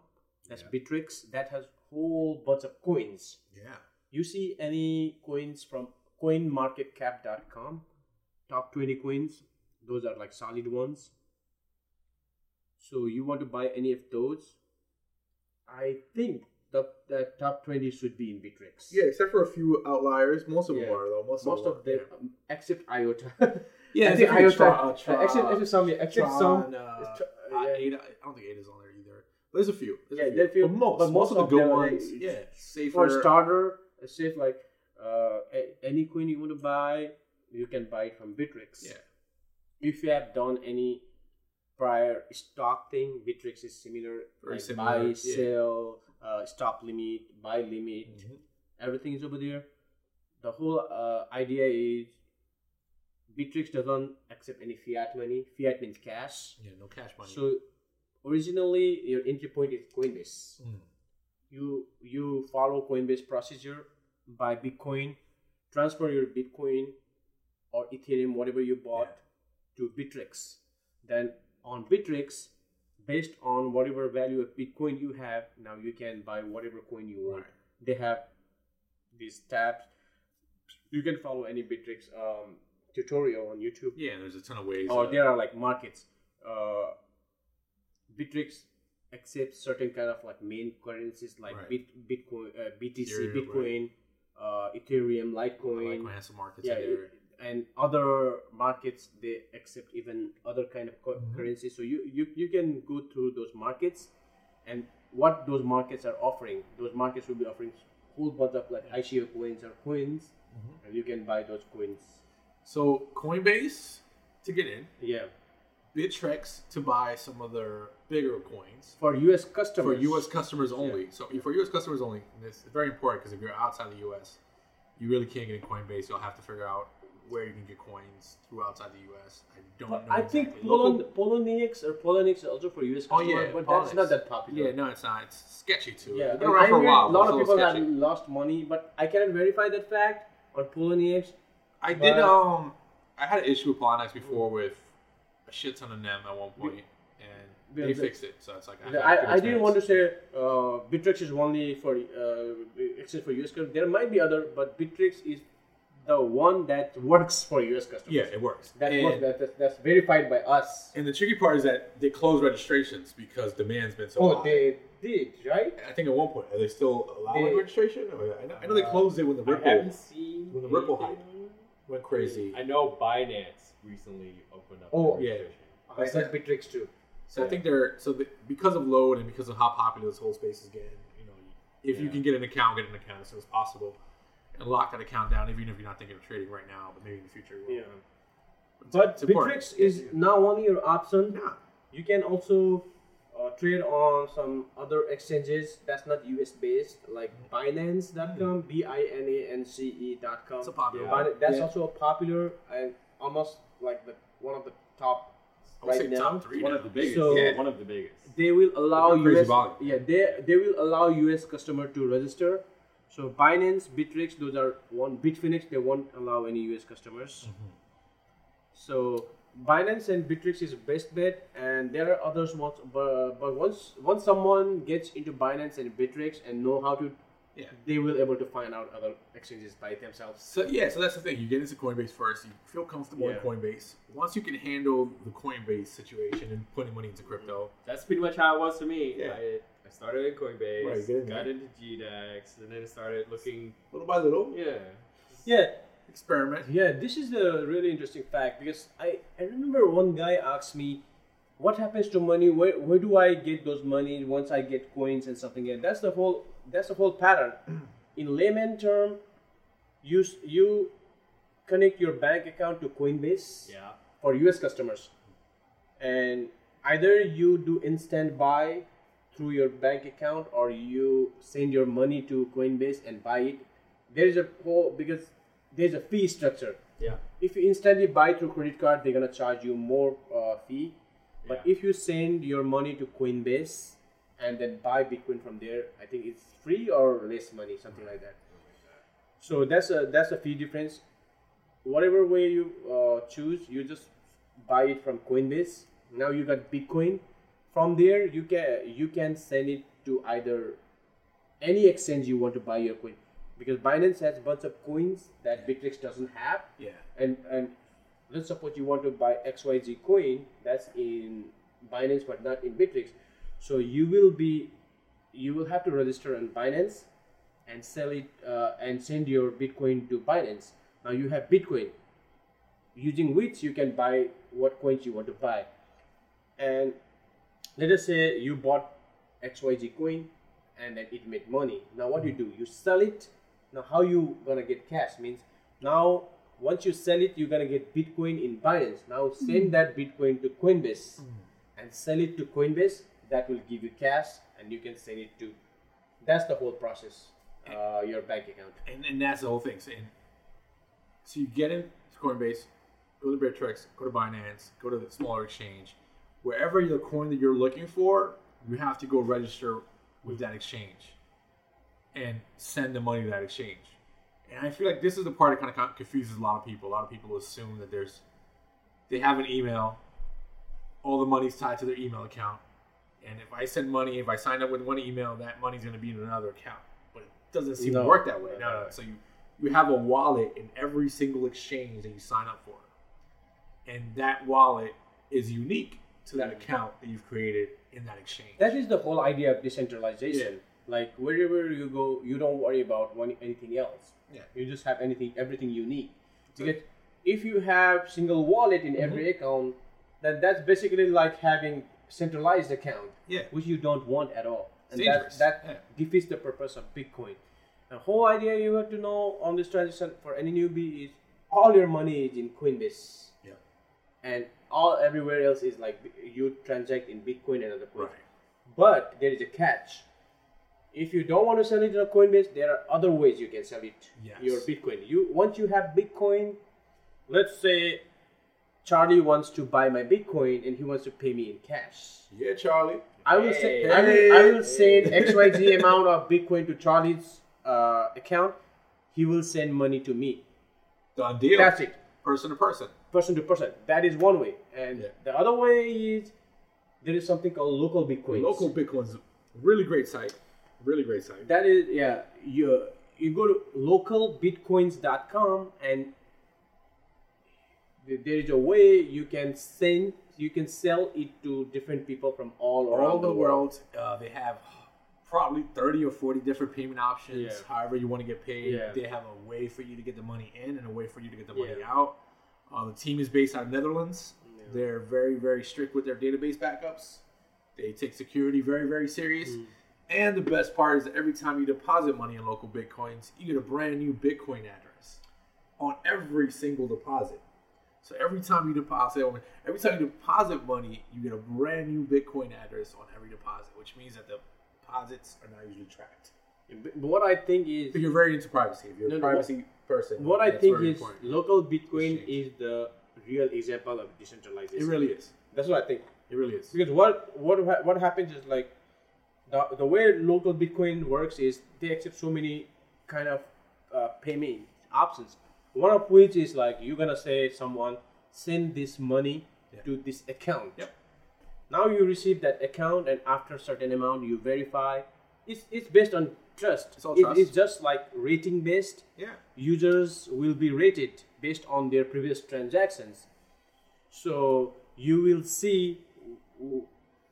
That's Yeah. Bittrex. That has whole bunch of coins. yeah. You see any coins from coinmarketcap.com, top 20 coins, those are like solid ones. So you want to buy any of those? I think the, the top 20 should be in Bittrex. Yeah, except for a few outliers. Most of them are though. Most, Most of of them. them, um, except IOTA. Yeah, I think except IOTA. Tron- uh, uh, except, except some, yeah, except Tron, some. uh, Tr- uh, yeah. Ada, I don't think Ada's on there either. There's a few. There's Yeah, a few. there few, but most, but most, of the of good ones. they- yeah, safer. for starter, a safe like uh, a- any coin you want to buy, you can buy it from Bittrex. Yeah. If you have done any prior stock thing, Bittrex is similar. Very like similar, Buy, yeah. sell, uh, stop limit, buy limit, Mhm. everything is over there. The whole uh, idea is Bittrex doesn't accept any fiat money. Fiat means cash. Yeah, no cash money. So originally your entry point is Coinbase. Mm. You you follow Coinbase procedure, buy Bitcoin, transfer your Bitcoin or Ethereum, whatever you bought, to Bittrex. Then on Bittrex, based on whatever value of Bitcoin you have, now you can buy whatever coin you want. Right. They have these tabs. You can follow any Bittrex um, tutorial on YouTube yeah, there's a ton of ways. or uh, there are like markets. Uh, Bittrex accepts certain kind of like main currencies like Right. Bit, Bitcoin, uh, BTC, Ethereum, Bitcoin, uh, Ethereum, Litecoin, like some markets yeah. And other markets they accept even other kind of co- Mhm. currency. So you, you you can go through those markets, and what those markets are offering. Those markets will be offering whole bunch of like ICO coins or coins, Mhm. and you can buy those coins. So Coinbase to get in, Yeah, Bittrex to buy some of their bigger coins for US customers. for. U.S. customers only. So for U.S. customers only, this is very important because if you're outside the U.S., you really can't get in Coinbase. You'll have to figure out where you can get coins through outside the U.S. I don't But know. I think exactly. Polon, Local- Poloniex or Poloniex is also for US Oh, customers, yeah, but that's not that popular. Yeah, no, it's not. It's sketchy too. Yeah, been around I for a while. a lot of people sketchy. have lost money, but I cannot verify that fact on Poloniex. I did. Um, I had an issue with Poloniex before with a shit ton of them at one point, and Yeah, they the- fixed it. So it's like I, had I, I didn't want to say uh, Bittrex is only for uh, except for US customers. There might be other, but Bittrex is the one that works for US customers. Yeah, it works. that and, works. That, that, that's verified by us. and the tricky part is that they closed registrations because demand's been so Oh, high. they did right. I think at one point are they still allowing They- registration? Or I know, I know they Uh, closed it when the I Ripple haven't seen when the Ripple anything. went crazy. I know Binance recently opened up. Oh, their yeah. I said Bittrex too. So I think they're so the, because of load and because of how popular this whole space is getting. You know, if you can get an account, get an account as soon as possible, and lock that account down, even if you're not thinking of trading right now, but maybe in the future. you will. Yeah. It's- But it's important. Bittrex is not only your option. Yeah. You can also uh, trade on some other exchanges that's not US based, like Binance.com, B I N A N C E.com. It's a popular Yeah. one. Bin- that's Yeah. also a popular and almost like the one of the top I would say right now. top three. One now. of the biggest. So- yeah. One of the biggest. They will allow US volume. yeah they they will allow US customer to register. So Binance, Bittrex, those are one Bitfinex. They won't allow any US customers. Mm-hmm. So Binance and Bittrex is best bet, and there are others. Once, but, but once once someone gets into Binance and Bittrex and know how to, Yeah. they will able to find out other exchanges by themselves. So yeah, so that's the thing. You get into Coinbase first. You feel comfortable in Coinbase. Once you can handle the Coinbase situation and putting money into crypto, That's pretty much how it was for me. Yeah. Started in Coinbase, Right, get in got into GDAX, and then started looking. little by little, Yeah. Yeah, experiment. yeah. This is a really interesting fact because I I remember one guy asked me, "What happens to money? Where where do I get those money once I get coins and something?" And that's the whole that's the whole pattern. In layman term, you you connect your bank account to Coinbase. Yeah. for US customers. And either you do instant buy through your bank account or you send your money to Coinbase and buy it. There is a whole because there's a fee structure. Yeah. If you instantly buy through credit card, they're gonna charge you more uh, fee. But Yeah. if you send your money to Coinbase and then buy Bitcoin from there, I think it's free or less money, something like that. So that's a that's a fee difference. Whatever way you uh, choose, you just buy it from Coinbase. Now you got Bitcoin. From there, you can you can send it to either any exchange you want to buy your coin, because Binance has a bunch of coins that Bittrex doesn't have Yeah. and and let's suppose you want to buy XYZ coin that's in Binance but not in Bittrex So you will be you will have to register on Binance and sell it uh, and send your Bitcoin to Binance. Now you have Bitcoin using which you can buy what coins you want to buy. And let us say you bought XYZ coin and then it made money. Now what do you do? You sell it. Now how you gonna get cash means now once you sell it you're gonna get Bitcoin in Binance. Now send that Bitcoin to Coinbase and sell it to Coinbase. That will give you cash and you can send it to. That's the whole process. Uh, your bank account. and, and that's the whole thing. So, and, so you get in Coinbase, go to Bittrex, go to Binance, go to the smaller exchange. Wherever the coin that you're looking for, you have to go register with that exchange and send the money to that exchange. And I feel like this is the part that kind of confuses a lot of people. A lot of people assume that there's they have an email, all the money's tied to their email account, and if I send money, if I sign up with one email, that money's going to be in another account. But it doesn't seem No. to work that way. No, no. So you you have a wallet in every single exchange that you sign up for, and that wallet is unique to that account that you've created in that exchange. That is the whole idea of decentralization. Yeah. Like wherever you go, you don't worry about one, anything else. Yeah. You just have anything, everything you need. To get, if you have single wallet in every Mm-hmm. account, then that's basically like having centralized account, Yeah. which you don't want at all. And It's that, that Yeah. defeats the purpose of Bitcoin. The whole idea you have to know on this transition for any newbie is all your money is in Coinbase Yeah. and all everywhere else is like you transact in Bitcoin and other coins. Right. But there is a catch. If you don't want to sell it on Coinbase, there are other ways you can sell it. Yes. Your Bitcoin. You once you have Bitcoin, let's say Charlie wants to buy my Bitcoin and he wants to pay me in cash. Yeah, Charlie. I will say Hey. I will, I will send XYZ amount of Bitcoin to Charlie's uh, account. He will send money to me. Done deal. That's it. Person to person. person to person. That is one way. And Yeah. the other way is there is something called local Bitcoins. Local Bitcoin's a really great site. Really great site. That is yeah. You you go to localbitcoins.com and there is a way you can send you can sell it to different people from all around Around the world, uh, they have probably 30 or 40 different payment options. Yeah. However, you want to get paid. Yeah. They have a way for you to get the money in and a way for you to get the money Yeah. out. Uh, the team is based out of Netherlands. They're very, very strict with their database backups. They take security very, very serious. Mm. And the best part is that every time you deposit money in local bitcoins, you get a brand new Bitcoin address on every single deposit. So every time you deposit, every time you deposit money, you get a brand new Bitcoin address on every deposit, which means that the deposits are not usually tracked. But what I think is But you're very into privacy. If you're No, a no, privacy person, what I think is important. local Bitcoin is the real example of decentralization. it really is. That's what I think. It really is. Because what what what happens is like the the way local Bitcoin works is they accept so many kind of uh, payment options. One of which is like you're gonna say someone send this money Yeah. to this account. Yep. Now you receive that account, and after a certain amount, you verify. It's it's based on trust. It's all It- trust. it's just like rating based. Yeah. Users will be rated based on their previous transactions. So you will see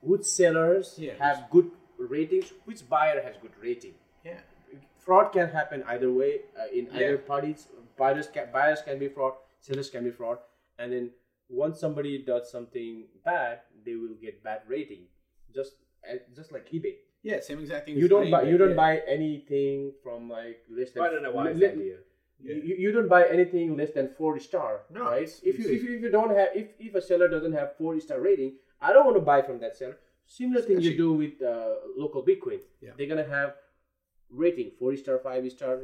which sellers Yeah, have good ratings, which buyer has good rating. Yeah. Fraud can happen either way uh, in either parties. Buyers can buyers can be fraud, sellers can be fraud, and then once somebody does something bad, they will get bad rating. Just uh, just like eBay. Yeah. Same exact thing. You don't buy you don't yeah. buy anything from like less than I don't know why it's le- idea. Yeah. you, you don't buy anything less than four star, No, right? If you if you, if you don't have if, if a seller doesn't have four star rating, I don't want to buy from that seller. Similar thing you do with uh, local Bitcoin. Yeah. They're gonna have rating four star, five star.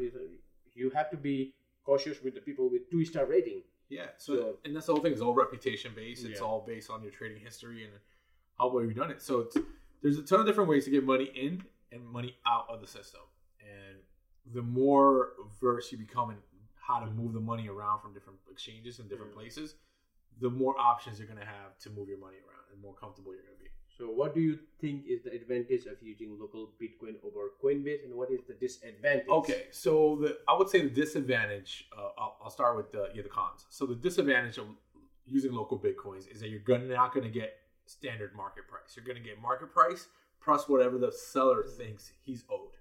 You have to be cautious with the people with two star rating. Yeah. So, So- and that's the whole thing. It's all reputation based. It's Yeah. all based on your trading history and how well you've done it. So it's, there's a ton of different ways to get money in and money out of the system. And the more versed you become in how to move the money around from different exchanges and different Mm. places, the more options you're going to have to move your money around and more comfortable you're going to be. So, what do you think is the advantage of using local Bitcoin over Coinbase, and what is the disadvantage? Okay, so the I would say the disadvantage. Uh, I'll, I'll start with the yeah the cons. So the disadvantage of using local bitcoins is that you're gonna not gonna get standard market price. You're gonna get market price plus whatever the seller thinks he's owed.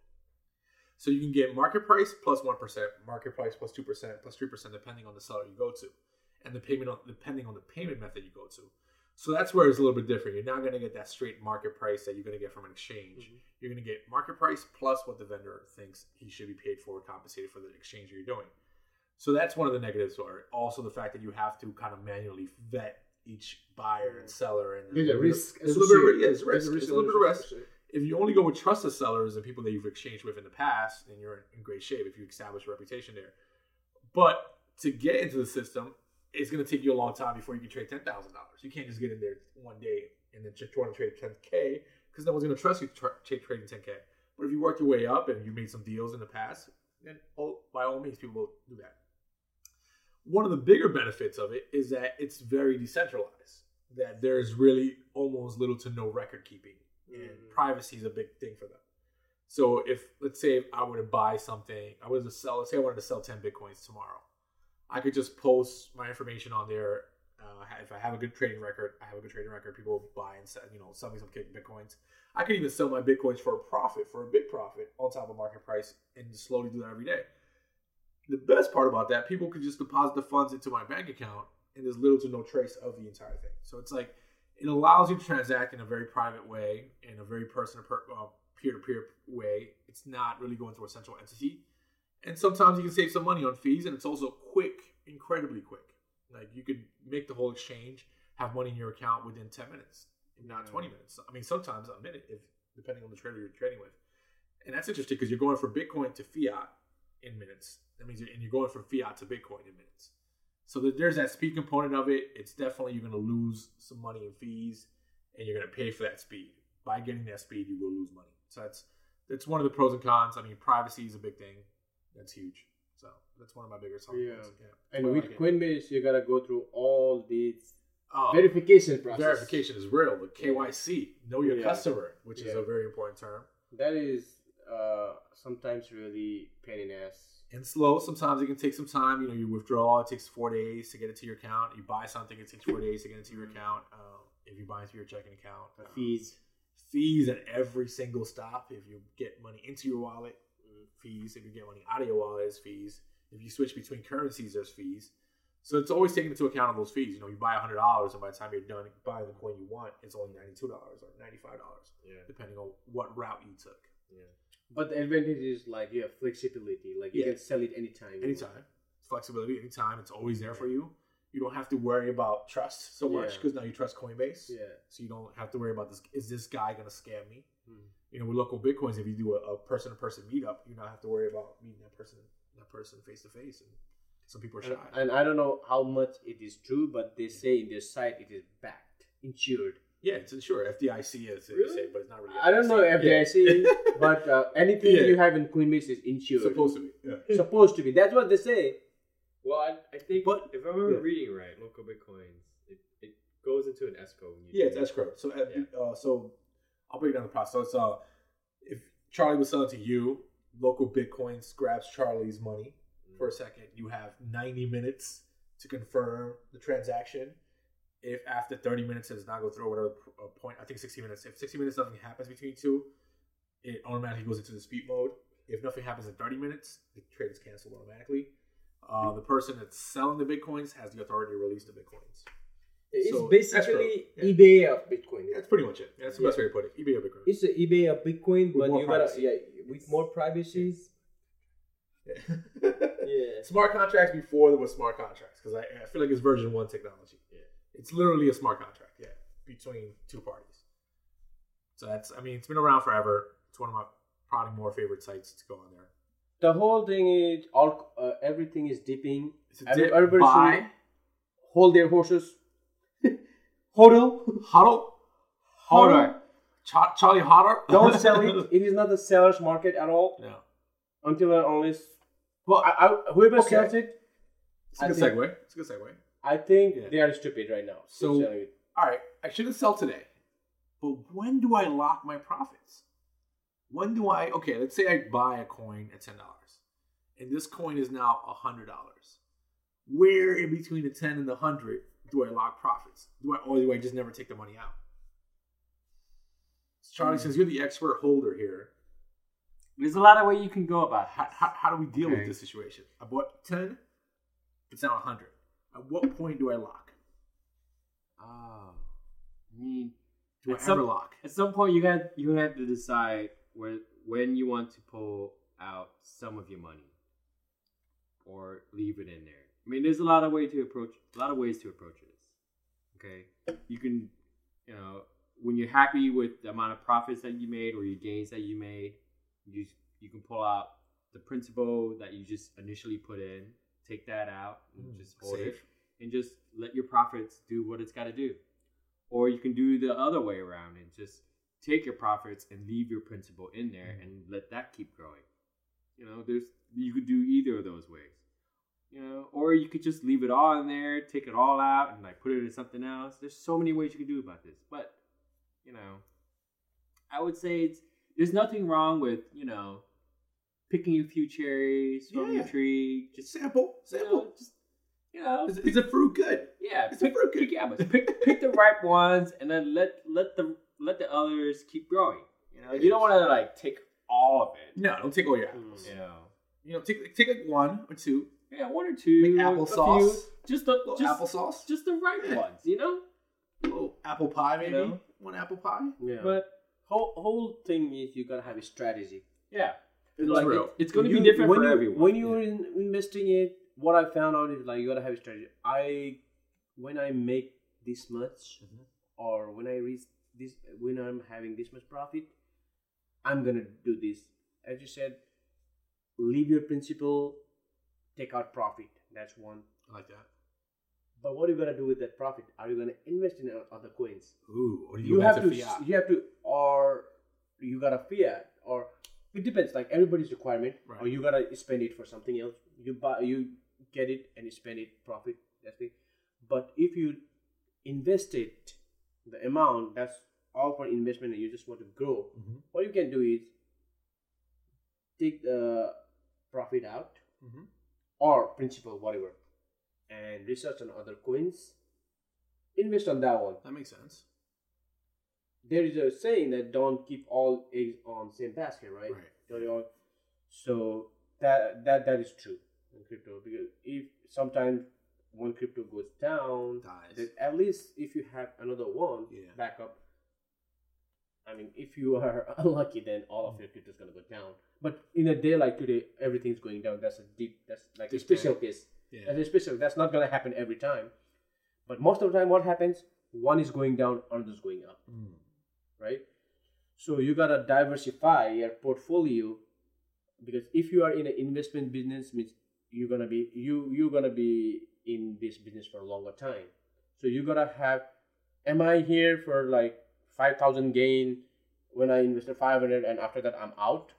So you can get market price plus plus plus plus one percent, market price plus two percent, plus three percent, depending on the seller you go to, and the payment on, depending on the payment method you go to. So that's where it's a little bit different. You're not going to get that straight market price that you're going to get from an exchange. Mm-hmm. You're going to get market price plus what the vendor thinks he should be paid for, or compensated for the exchange you're doing. So that's one of the negatives. Or also the fact that you have to kind of manually vet each buyer and mm. seller, and There's a risk. There's a little bit, yeah, there's risk. There's a little bit of risk. If you only go with trusted sellers and people that you've exchanged with in the past, then you're in great shape if you establish a reputation there. But to get into the system, it's going to take you a long time before you can trade ten thousand dollars. You can't just get in there one day and then just try to trade ten k because no one's going to trust you to tra- trade trading ten k. But if you work your way up and you made some deals in the past, then oh, by all means, people will do that. One of the bigger benefits of it is that it's very decentralized. That there's really almost little to no record keeping, and Mhm. privacy is a big thing for them. So if let's say I were to buy something, I was to sell. Let's say I wanted to sell ten bitcoins tomorrow. I could just post my information on there. Uh, if I have a good trading record, I have a good trading record. People buy and sell, you know, sell me some bitcoins. I could even sell my bitcoins for a profit, for a big profit, on top of market price, and slowly do that every day. The best part about that, people could just deposit the funds into my bank account, and there's little to no trace of the entire thing. So it's like it allows you to transact in a very private way, in a very person to uh, peer-to-peer way. It's not really going through a central entity, and sometimes you can save some money on fees, and it's also quick, incredibly quick. Like you could make the whole exchange, have money in your account within ten minutes, if not twenty minutes. I mean, sometimes a minute, if depending on the trader you're trading with. And that's interesting because you're going from Bitcoin to fiat in minutes. That means you're, and you're going from fiat to Bitcoin in minutes. So that there's that speed component of it. It's definitely you're going to lose some money in fees, and you're going to pay for that speed. By getting that speed, you will lose money. So that's that's one of the pros and cons. I mean, privacy is a big thing. That's huge. So that's one of my bigger selling Yeah. Yeah. And That's why I with like. Coinbase, you gotta go through all these Oh, verification process. verification is real. The KYC, know your Yeah. customer, which is a very important term. That is uh, sometimes really pain in ass. And slow. Sometimes it can take some time. You know, you withdraw, it takes four days to get it to your account. You buy something, it takes four days to get it to your account. Um, if you buy through your checking account, Um, Fees. fees at every single stop. If you get money into your wallet, fees. If you get money out of your wallet, there's fees. If you switch between currencies, there's fees. So it's always taking into account of those fees. You know, you buy hundred dollars, and by the time you're done buying the coin you want, it's only ninety two dollars or ninety five dollars, Yeah. depending on what route you took. Yeah. But the advantage is like you have flexibility. Like you Yeah. can sell it anytime. you anytime. Flexibility, anytime. It's always there for you. You don't have to worry about trust so much Yeah. because now you trust Coinbase. Yeah. So you don't have to worry about this. Is this guy going to scam me? Hmm. You know, with local bitcoins, if you do a person to person meetup, you don't have to worry about meeting that person, that person face to face. And some people are And, shy. and I don't know how much it is true, but they say in their site it is backed, insured. Yeah, it's insured. FDIC is they Really? say, but it's not really. I don't know FDIC. FDIC, Yeah. but uh, anything Yeah. you have in Coinbase is insured. supposed to be. Yeah. Supposed to be. That's what they say. Well, I, I think But- if I remember yeah. reading right, local bitcoins it, it goes into an escrow. When you Yeah, it's escrow. So, uh, Yeah. uh, so I'll break down the process. So it's uh, if Charlie was selling to you, local bitcoins grabs Charlie's money for a second. You have ninety minutes to confirm the transaction. If after thirty minutes it does not go through, or whatever uh, point, I think sixty minutes. If sixty minutes nothing happens between two, it automatically goes into dispute mode. If nothing happens in thirty minutes, the trade is canceled automatically. Uh, the person that's selling the bitcoins has the authority to release the bitcoins. It's So, basically yeah. eBay of Bitcoin. That's pretty much it. That's the best way to put it. eBay or Bitcoin. It's the eBay of Bitcoin, With but you gotta privacy. yeah with more privacy. Yeah. Yeah. smart contracts before there was smart contracts because I, I feel like it's version one technology. Yeah. It's literally a smart contract, yeah, between two parties. So that's, I mean, it's been around forever. It's one of my probably more favorite sites to go on there. The whole thing is all uh, everything is dipping. It's a dip, everybody buy, should hold their horses. Hodl. huddle, Hodl. Cha- Charlie Hodder. Don't sell it. It is not a seller's market at all No. until and unless Well, I, I, whoever Okay. sells it, it's a good think- segue. It's a good segue. I think Yeah. they are stupid right now. So- all right, I shouldn't sell today. But when do I lock my profits? When do I, okay, let's say I buy a coin at $10 and this coin is now $100. Where in between the 10 and the 100 do I lock profits? Do I, or do I just never take the money out? Charlie, hmm. says you're the expert holder here, There's a lot of way you can go about how, how, how do we deal with this situation? I bought 10, it's now 100. At what point do I lock? Oh, I mean, Do I At ever some- lock? at some point you had you have to decide when when you want to pull out some of your money or leave it in there. I mean, there's a lot of way to approach a lot of ways to approach this. Okay, you can, you know, when you're happy with the amount of profits that you made or your gains that you made, you you can pull out the principal that you just initially put in, take that out, and Mm, just hold safe. it. and just let your profits do what it's got to do. Or you can do the other way around and just take your profits and leave your principal in there and let that keep growing. You know, there's you could do either of those ways. You know, or you could just leave it all in there, take it all out, and like put it in something else. There's so many ways you can do about this, but you know, I would say it's there's nothing wrong with you know picking a few cherries from your Yeah. tree. Just Just sample, you sample. know, just you know, Is, is the fruit good? yeah, It's a pick, fruit pick, yeah, but pick pick the ripe ones, and then let let the let the others keep growing. You know, you don't want to like take all of it. No, don't take all your apples. You know, You know, take take like one or two. yeah, one or two, Make a applesauce. few, just the Little just applesauce. just the ripe Yeah. ones. You know, little apple pie, maybe. know? One apple pie. Yeah. but whole whole thing is you gotta have a strategy. yeah, It's like real. it- it's going to You- be different when for you, everyone. When you're in, investing it, what I found out is like you gotta have a strategy. I when I make this much, Mm-hmm. or when I reach this, when I'm having this much profit, I'm gonna do this. As you said, leave your principal, take out profit. That's one. I like that. But what are you gonna do with that profit? Are you gonna invest in other coins? Ooh, or do you have to fiat? you have to or you gotta fiat or it depends like everybody's requirement or Right. you gotta spend it for something else you buy you get it and you spend it profit that's it but if you invest it the amount that's all for investment and you just want to grow Mhm. what you can do is take the profit out Mhm. or principal whatever and research on other coins invest on that one That makes sense. There is a saying that don't keep all eggs on same basket, right? Right. So that that that is true in crypto because if sometimes when crypto goes down, Dies. at least if you have another one Yeah. backup. I mean, if you are unlucky, then all of your crypto is gonna go down. But in a day like today, everything's going down. That's a deep. That's like a special case. Yeah. That's a special. That's not gonna happen every time. But most of the time, what happens? One is going down, another is going up Mm. Right? So you gotta diversify your portfolio because if you are in an investment business, means you're gonna be you you're gonna be in this business for a longer time. So you gotta have. Am I here for like five thousand gain when I invested five hundred and after that I'm out?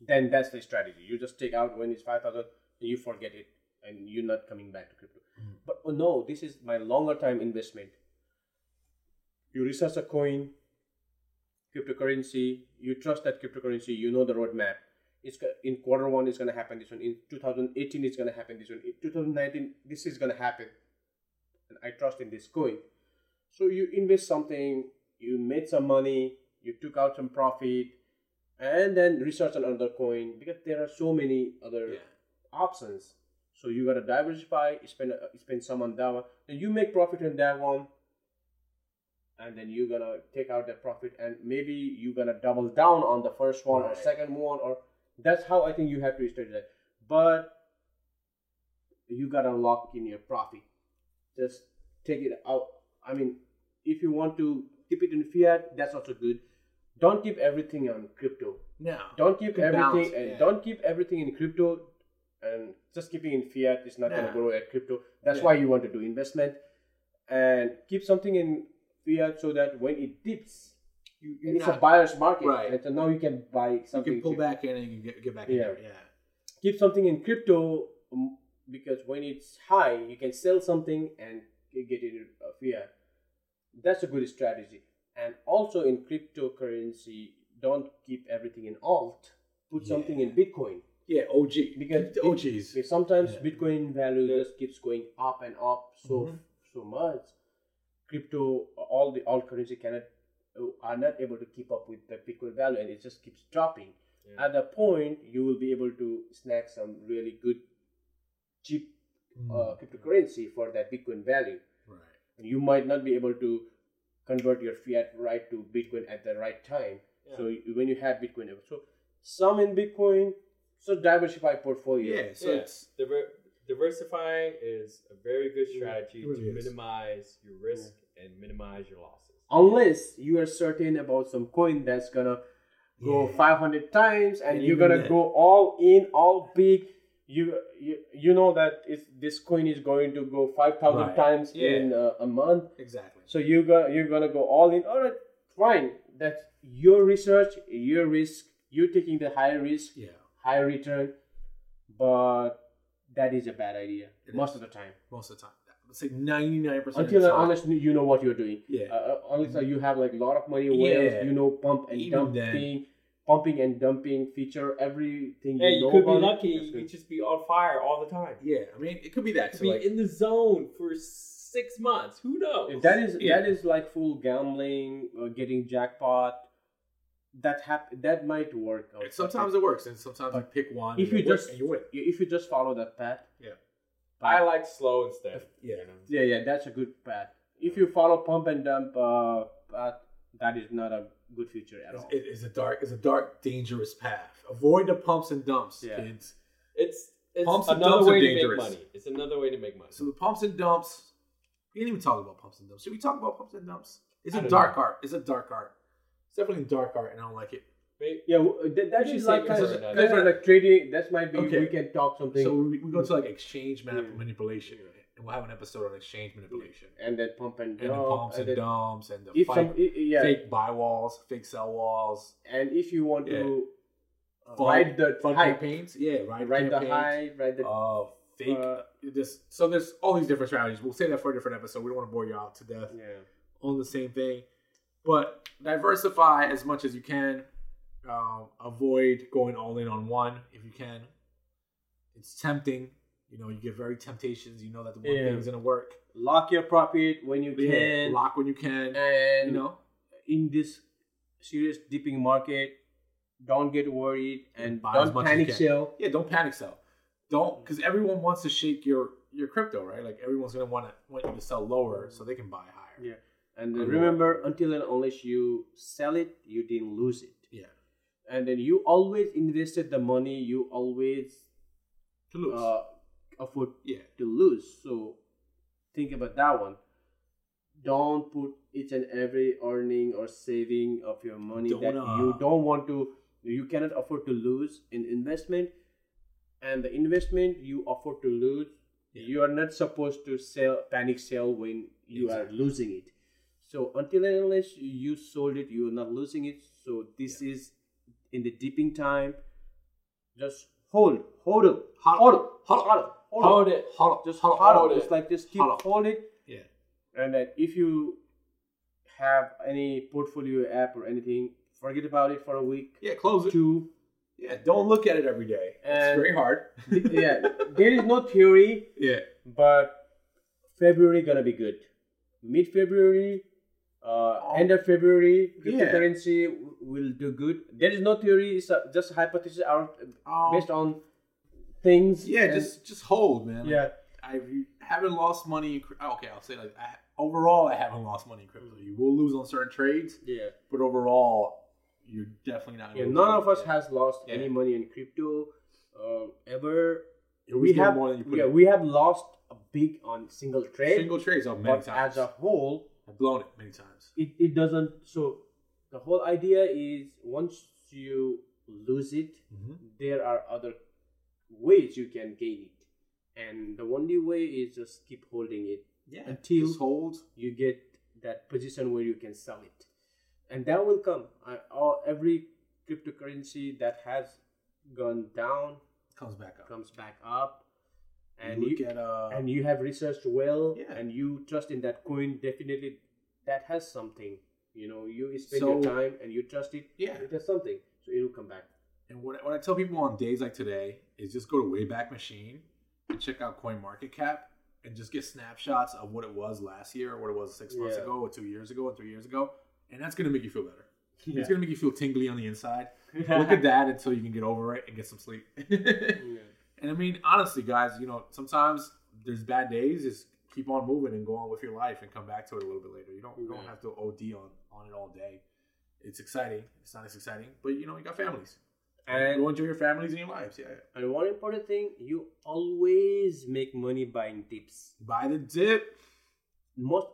Then that's the strategy. You just take out when it's five thousand and you forget it and you're not coming back to crypto. Mm-hmm. But oh no, this is my longer time investment you research a coin, cryptocurrency, you trust that cryptocurrency, you know the roadmap. It's in quarter one, it's gonna happen. This one in 2018, it's gonna happen. This one in 2019, this is gonna happen. And I trust in this coin. So you invest something, you made some money, you took out some profit, and then research another coin because there are so many other Yeah. options. So you gotta diversify, spend uh, spend some on that one, then you make profit on that one, and then you're gonna take out the profit, and maybe you're gonna double down on the first one or second one, or that's how I think you have to strategize. But you gotta lock in your profit. Just take it out. I mean, if you want to keep it in fiat, that's also good. Don't keep everything on crypto No. don't keep everything uh, yeah. don't keep everything in crypto and just keeping in fiat is not gonna grow at crypto that's Yeah. why you want to do investment and keep something in fiat so that when it dips You, you're it's not, a buyer's market Right. and so now you can buy something. you can pull back in and you can get, get back in Yeah. there. Yeah. keep something in crypto um, because when it's high you can sell something and get it in uh, fiat that's a good strategy and also in cryptocurrency don't keep everything in alt put something in bitcoin Yeah, OG. Because OGs. Because sometimes Yeah. Bitcoin value just keeps going up and up so Mhm. so much. Crypto, all the alt currency cannot uh, are not able to keep up with the Bitcoin value, and it just keeps dropping. Yeah. At that point, you will be able to snag some really good, cheap uh, cryptocurrency for that Bitcoin value. right. And you might not be able to convert your fiat right to Bitcoin at the right time. Yeah. So when you have Bitcoin, so some in Bitcoin, so diversify portfolio. Yeah. So yeah. it's Diver- diversifying is a very good strategy it really to is. minimize your risk and minimize your losses. unless you are certain about some coin that's gonna go Yeah. 500 times and And you're gonna then- go all in all big you you, you know that it's, this coin is going to go five thousand Right. times Yeah. in uh, a month. Exactly. So you go you're gonna go all in. All right, fine. That's your research, your risk. You're taking the high risk, Yeah. high return, but that is a bad idea It most is. of the time. Most of the time. Let's say ninety nine percent. Until and unless you know what you're doing. Yeah. Uh, unless uh, you have like a lot of money, Yeah. you know, pump and Even dumping, pumping and dumping feature, everything. Hey, you you know could be about it, lucky. that's You could just be on fire all the time. Yeah. I mean, it could be that. Could So be like, in the zone for six months. Who knows? That is Yeah. that is like full gambling, uh, getting jackpot. That hap- that might work. out. sometimes it works, and sometimes you pick one. if and you it works just and you win. if you just follow that path, I like slow instead. Yeah. You know? yeah, yeah, that's a good path. If you follow pump and dump uh, path, that is not a good future at all. It is a dark, it's a dark, dangerous path. Avoid the pumps and dumps, Yeah. kids. It's it's Pumps and another dumps are way to make money. It's another way to make money. So the pumps and dumps. We didn't even talk about pumps and dumps. Should we talk about pumps and dumps? It's I a don't dark know. art. It's a dark art. It's definitely a dark art, and I don't like it. Maybe- Yeah, w- that, that should like save kind of, for another kind of like trading. That might be Okay. we can talk something, So we, we go to like exchange manip- Yeah. manipulation, and we'll have an episode on exchange manipulation and then pump and and dump, the pumps and and, dumps and the fight, some, i- yeah, fake buy walls, fake sell walls, and if you want to uh, fun, ride the fun hype, campaigns. Yeah, ride, ride the campaigns. hype, ride the Uh, fake. Uh, this so there's all these different strategies. We'll say that for a different episode. We don't want to bore you out to death. yeah. on the same thing. But diversify as much as you can. Um, avoid going all in on one if you can. It's tempting. You know, you get very temptations. You know that the one Yeah. thing is to work. Lock your profit when you Yeah, can, lock when you can. and you know, in this serious dipping market, don't get worried and Buy as don't much as you panic sell. yeah, don't panic sell. Don't because everyone wants to shake your your crypto, right? Like everyone's going to want to want you to sell lower so they can buy higher. Yeah. And remember, until and unless you sell it, you didn't lose it. Yeah. And then you always invested the money. You always To lose. uh, afford yeah. to lose. So think about that one. Don't put each and every earning or saving of your money that Don't, uh, you don't want to, you cannot afford to lose in investment. And the investment you afford to lose, Yeah. you are not supposed to sell panic sell when you Exactly. are losing it. So until and unless you sold it, you are not losing it. So this is in the dipping time. Just hold, hold it, Hold- hold it, hold- hold it, hold, it. it. Just hold, hold, hold it. it. It's like just keep Hold hold, it. it. Yeah. And then if you have any portfolio app or anything, forget about it for a week, Yeah, close it. two. Yeah, don't look at it every day. it's very hard. yeah, there is no theory, yeah. but February gonna be good. Mid February, uh, end of February, Yeah. cryptocurrency w- will do good. There is no theory; it's a, just hypothesis out Um, based on things. Yeah, and- just just hold, man. Like, yeah. I haven't lost money. In, okay, I'll say like I, overall, I haven't lost money in crypto. You will lose on certain trades, Yeah. but overall, you're definitely not. gonna Yeah, none of us Yeah. has lost Yeah. any money in crypto uh, ever. We have, more than you put yeah, in. we have lost a big on single trade, single trades out many but times. as a whole, I've blown it many times. it, it doesn't. So the whole idea is once you lose it, Mm-hmm. there are other ways you can gain it, and the only way is just keep holding it Yeah, Until- hold. you get that position where you can sell it, and that will come. I, all, every cryptocurrency that has gone down Comes back up. comes back up, and you you, at uh, and you have researched well, Yeah. and you trust in that coin. Definitely, that has something. You know, you spend So- your time and you trust it. Yeah. it does something, so it will come back. And what, what I tell people on days like today is just go to Wayback Machine and check out CoinMarketCap and just get snapshots of what it was last year or what it was six months Yeah. ago or two years ago or three years ago. And that's going to make you feel better. Yeah. It's going to make you feel tingly on the inside. Look at that until you can get over it and get some sleep. and I mean, honestly, guys, you know, sometimes there's bad days. Just keep on moving and go on with your life and come back to it a little bit later. You don't, you don't have to OD on, on it all day. It's exciting. It's not as exciting, but you know, you got families. And go enjoy your families and your lives. Yeah. and one important thing, you always make money buying dips. Buy the dip. Most,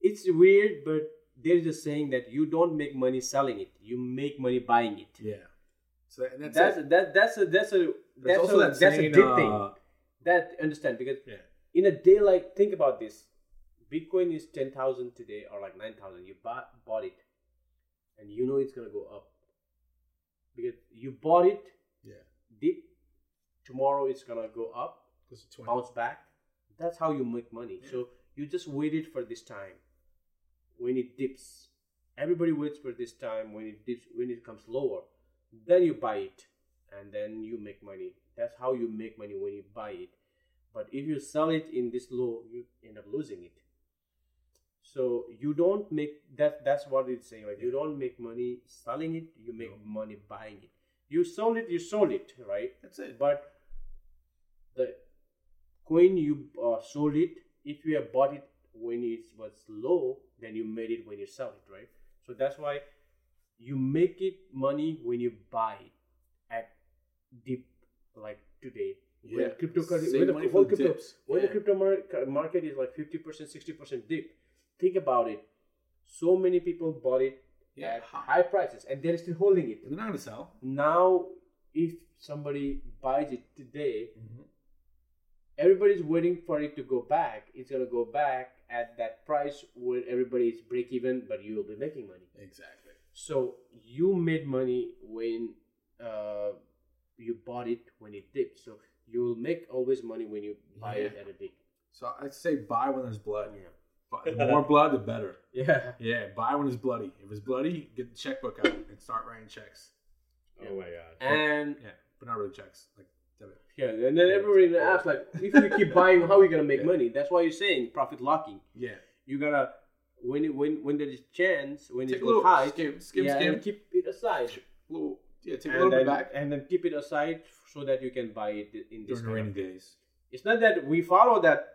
it's weird, but there is a saying that you don't make money selling it; you make money buying it. Yeah. So that, that's, That's it. that that's a that's a There's that's also a, that that's saying, a dip uh, thing. That understand because Yeah. In a day like think about this, Bitcoin is ten thousand today or like nine thousand. You bought bought it, and you know it's gonna go up because you bought it Yeah. dip. Tomorrow it's gonna go up, to bounce back. That's how you make money. So you just waited for this time. When it dips, everybody waits for this time. When it dips, when it comes lower, then you buy it, and then you make money. That's how you make money when you buy it. But if you sell it in this low, you end up losing it. So you don't make that. That's what it's saying. Right? You don't make money selling it. You make money buying it. You sold it. You sold it. Right. That's it. But the coin you uh, sold it, if you have bought it when it was low, then you made it when you sell it, right? So that's why you make it money when you buy it at deep like today. Yeah. When cryptocurrency, when the money whole crypto, dips. when Yeah. the crypto mar- market is like fifty percent, sixty percent dip, think about it. So many people bought it Yeah. at high prices, and they're still holding it They're not gonna sell. now if somebody buys it today Mhm. everybody's waiting for it to go back it's going to go back at that price where everybody is break even but you will be making money Exactly. so you made money when uh, you bought it when it dipped so you will make always money when you buy it at a dip So I'd say buy when there's blood. yeah But the more blood, the better. yeah Yeah, buy when it's bloody. If it's bloody, get the checkbook out and start writing checks. Oh my god. and Yeah, but not really checks, like debit. yeah and then everybody asks like if you keep buying how are you going to make Yeah. money that's why you're saying profit locking Yeah, you gotta when it, when when there is chance when take it a goes little high, skim, skim, yeah, skim. and keep it aside, little, yeah, take a and little then, bit back and then keep it aside so that you can buy it in this. during rainy days. It's not that we follow that,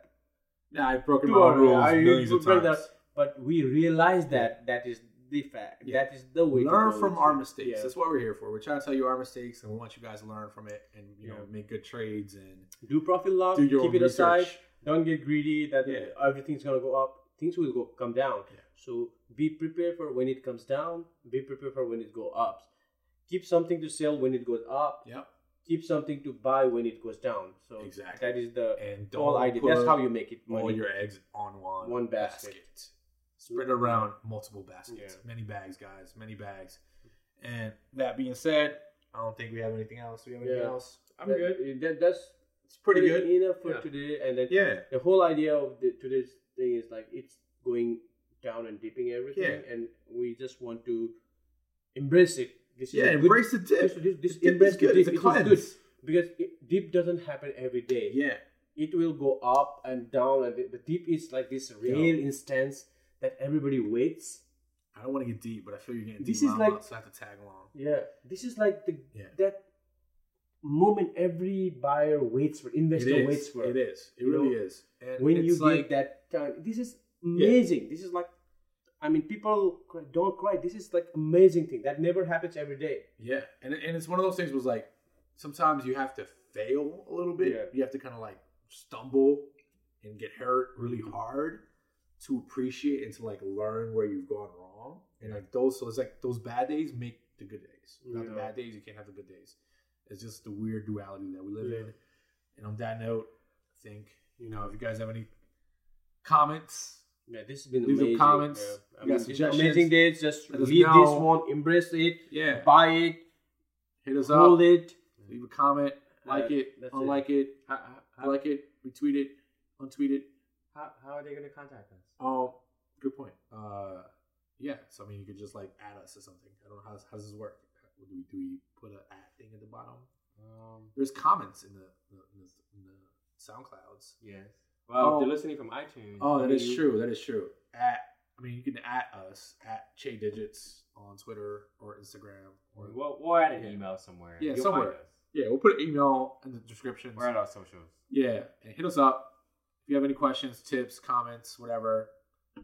Yeah, I've broken my own rules millions of but times. that- but we realize that that is the fact. Yeah. That is the way. learn from our mistakes. Yeah. That's what we're here for. We're trying to tell you our mistakes, and we want you guys to learn from it, and you know, make good trades and Do profit lock. do your keep own it aside. Don't get greedy. That everything's gonna go up. Things will go come down. Yeah. So be prepared for when it comes down. Be prepared for when it go up. Keep something to sell when it goes up. Yep. Keep something to buy when it goes down. So Exactly. that is the And whole idea. That's how you make it all your eggs on one One basket. Spread around multiple baskets, Yeah. many bags, guys, many bags. And that being said, I don't think we have anything else. Do we have anything Yeah. else? I'm That- good. That, that's It's pretty good. enough for Yeah. today. And then Yeah. the whole idea of the, today's thing is like it's going down and dipping everything, Yeah. and we just want to embrace it. This is Yeah, a good- embrace the dip. This, this, this dip embrace is the good. dip. It's a cleanse. good because it, dip doesn't happen every day. Yeah. It will go up and down, and the, the dip is like this rare instance that everybody waits. I don't want to get deep, but I feel you're getting This deep. is like- so I have to tag along. Yeah, this is like the Yeah. that moment every buyer waits for, investor waits for. It is. It You really know, is. And when you like, get that time. This is amazing. This is like, I mean, people cry, don't cry. This is like amazing thing that never happens every day. Yeah, and and it's one of those things was like sometimes you have to fail a little bit. Yeah. You have to kind of like stumble and get hurt really hard to appreciate and to like learn where you've gone wrong. And like those, so it's like those bad days make the good days. Without the bad days, you can't have the good days. It's just the weird duality that we live Yeah. in. And on that note, I think you know if you guys have any comments, Yeah, this has been Leave some amazing. comments. Yeah. I got mean, this is amazing days. Just Let us leave this one, embrace it, yeah, buy it, hit us hold up, hold it. leave a comment, like Uh, it, that's it. unlike it. How, how, like it, retweet it, untweet it. how, how are they going to contact us? Oh, good point. Uh, yeah. So I mean, you could just like add us or something. I don't know how, how does this work. Do we do we put an at thing at the bottom? Um, There's comments in the in the, in the SoundClouds. yes. Well, Oh. if they're listening from iTunes. Oh, that is true. That is true. At I mean, you can at us at Che Digits on Twitter or Instagram. Or We'll, we'll add an Yeah. email somewhere. Yeah, You'll somewhere. Yeah, we'll put an email in the description. We're at our socials. Yeah, and hit us up if you have any questions, tips, comments, whatever.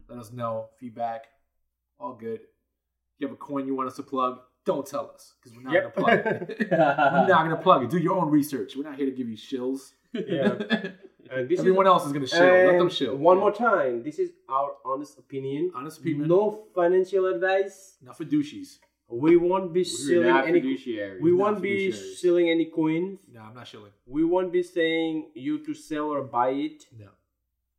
Let us know. Feedback, all good. If you have a coin you want us to plug, don't tell us because we're not Yep. gonna plug it. we're not gonna plug it. Do your own research. We're not here to give you shills. Yeah. And this Everyone is, else is gonna shill. Let them and shill. One Yeah. more time. This is our honest opinion. Honest opinion. No financial advice. Not for douchies. we won't be We're selling not any. fiduciaries. We won't be fiduciaries. selling any coins. No, I'm not shilling. We won't be saying you to sell or buy it. No.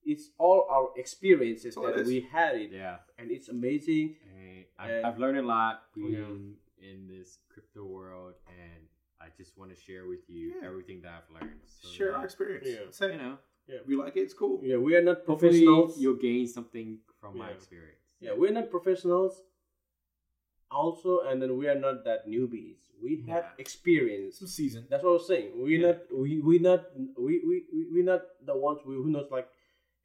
It's all our experiences all it that is. we had it, Yeah. and it's amazing. And I've, And- I've learned a lot oh, Yeah. being in this crypto world, and I just want to share with you Yeah. everything that I've learned. So Share that, our experience. Yeah. That's it. You know, If you like it, it's cool. Yeah, we are not hopefully professionals. you'll gain something from my experience. Yeah, we're not professionals. Also, and then we are not that newbies. We have Yeah. experience. Some season. That's what I was saying. We Yeah. not we we not we we we we not the ones who who knows like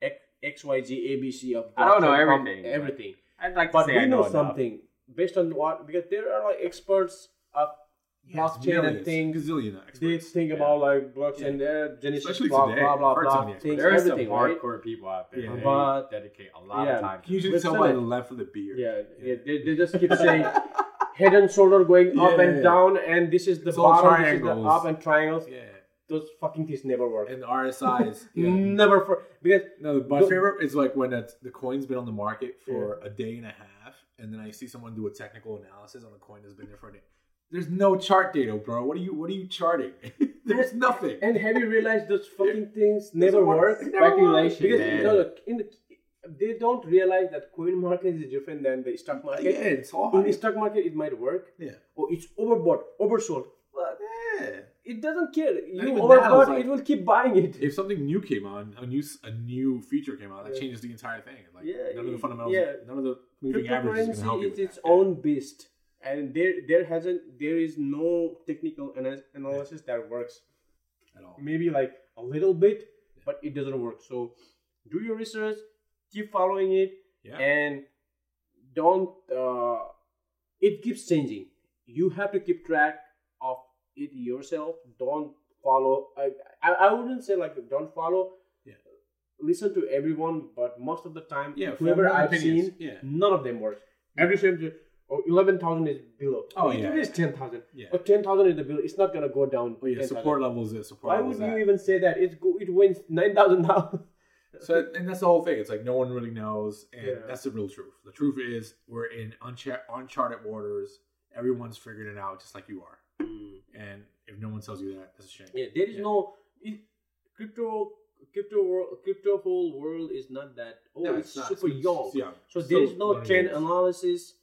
X X Y Z A B C of. I don't know blockchain, everything, but- Everything, I'd like to but say we I know, know, enough. something based on what because there are like experts of blockchain and things. Gazillion They experts. think Yeah. about like blockchain, there, Genesis, Especially blah, today. blah blah I've heard some blah, things, There are some everything, right? hardcore people out there. Yeah. that But- dedicate a lot yeah. of time. Can you to just tell by the length of the beard? Yeah, yeah. They, they just keep saying head and shoulder going up Yeah, and down, and this is the It's bottom, this is the up and triangles. Yeah. Those fucking things never work. And the RSIs. Yeah. Never for because No, my The- favorite is like when it's, the coin's been on the market for a day and a half, and then I see someone do a technical analysis on a coin that's been there for a day. There's no chart data, bro. What are you What are you charting? There's nothing. and have you realized those fucking things never work. work? Never Speculation, Because man. no, look, in the they don't realize that coin market is different than the stock market. yeah, market. it's all In the stock market, it might work, Yeah. or it's overbought, oversold. But Yeah. it doesn't care. You even overbought, like- it will keep buying it. If something new came on, a new s- a new feature came out, that Yeah. changes the entire thing. Like Yeah, none of the fundamentals, yeah. none of the moving averages is Cryptocurrency gonna help you. is with its that. own beast, and there there hasn't there is no technical ana- analysis that works. at all. Maybe like a little bit, but it doesn't work. So do your research, keep following it, Yeah. and don't. Uh, it keeps changing. You have to keep track of it yourself. Don't follow. I I, I wouldn't say like don't follow. Yeah. Listen to everyone, but most of the time, Yeah, whoever I've opinions. seen, Yeah. none of them work. Every time, oh, 11,000 is below. Oh, it yeah. is 10,000. Yeah. Or 10,000 is the below. It's not going to go down. Oh yeah, 10,000. support levels is support Why would you even say that? It's go, it wins 9,000 now. So, and that's the whole thing. It's like no one really knows, and Yeah. that's the real truth. The truth is, we're in uncha- uncharted waters. Everyone's figuring it out, just like you are. Mm. And if no one tells you that, that's a shame. Yeah, there is Yeah. no it, crypto. Crypto world, crypto whole world is not that. Oh, No, it's, not. super It's- young. it's young. So there is no trend analysis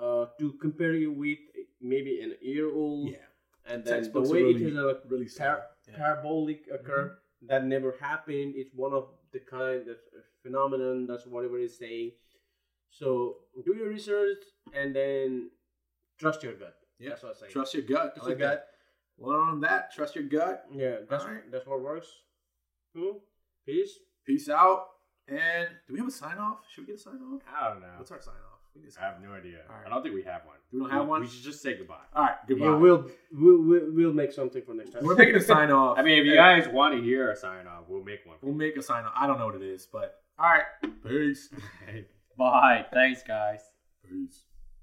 uh, to compare you with maybe an year old. Yeah, and then the way are it really- is a really par- Yeah. parabolic occur that never happened. It's one of the kind of phenomenon. That's whatever it's saying. So do your research and then trust your gut. Yeah, That's what I'm saying. trust your gut. Trust I like your that. Learn on that. Trust your gut. Yeah, that's Alright. that's what works. Cool. Peace. Peace out. And do we have a sign off? Should we get a sign off? I don't know. What's our sign off? We need a I sign have no idea. All right. I don't think we have one. We don't have one? We should just say goodbye. All right, goodbye. Yeah, we'll, we'll we'll we'll make something for next time. We're making a sign off. I mean, if you guys want to hear a sign off, we'll make one. we'll make a sign off. I don't know what it is, but all right. Peace. Bye. Thanks, guys. Peace.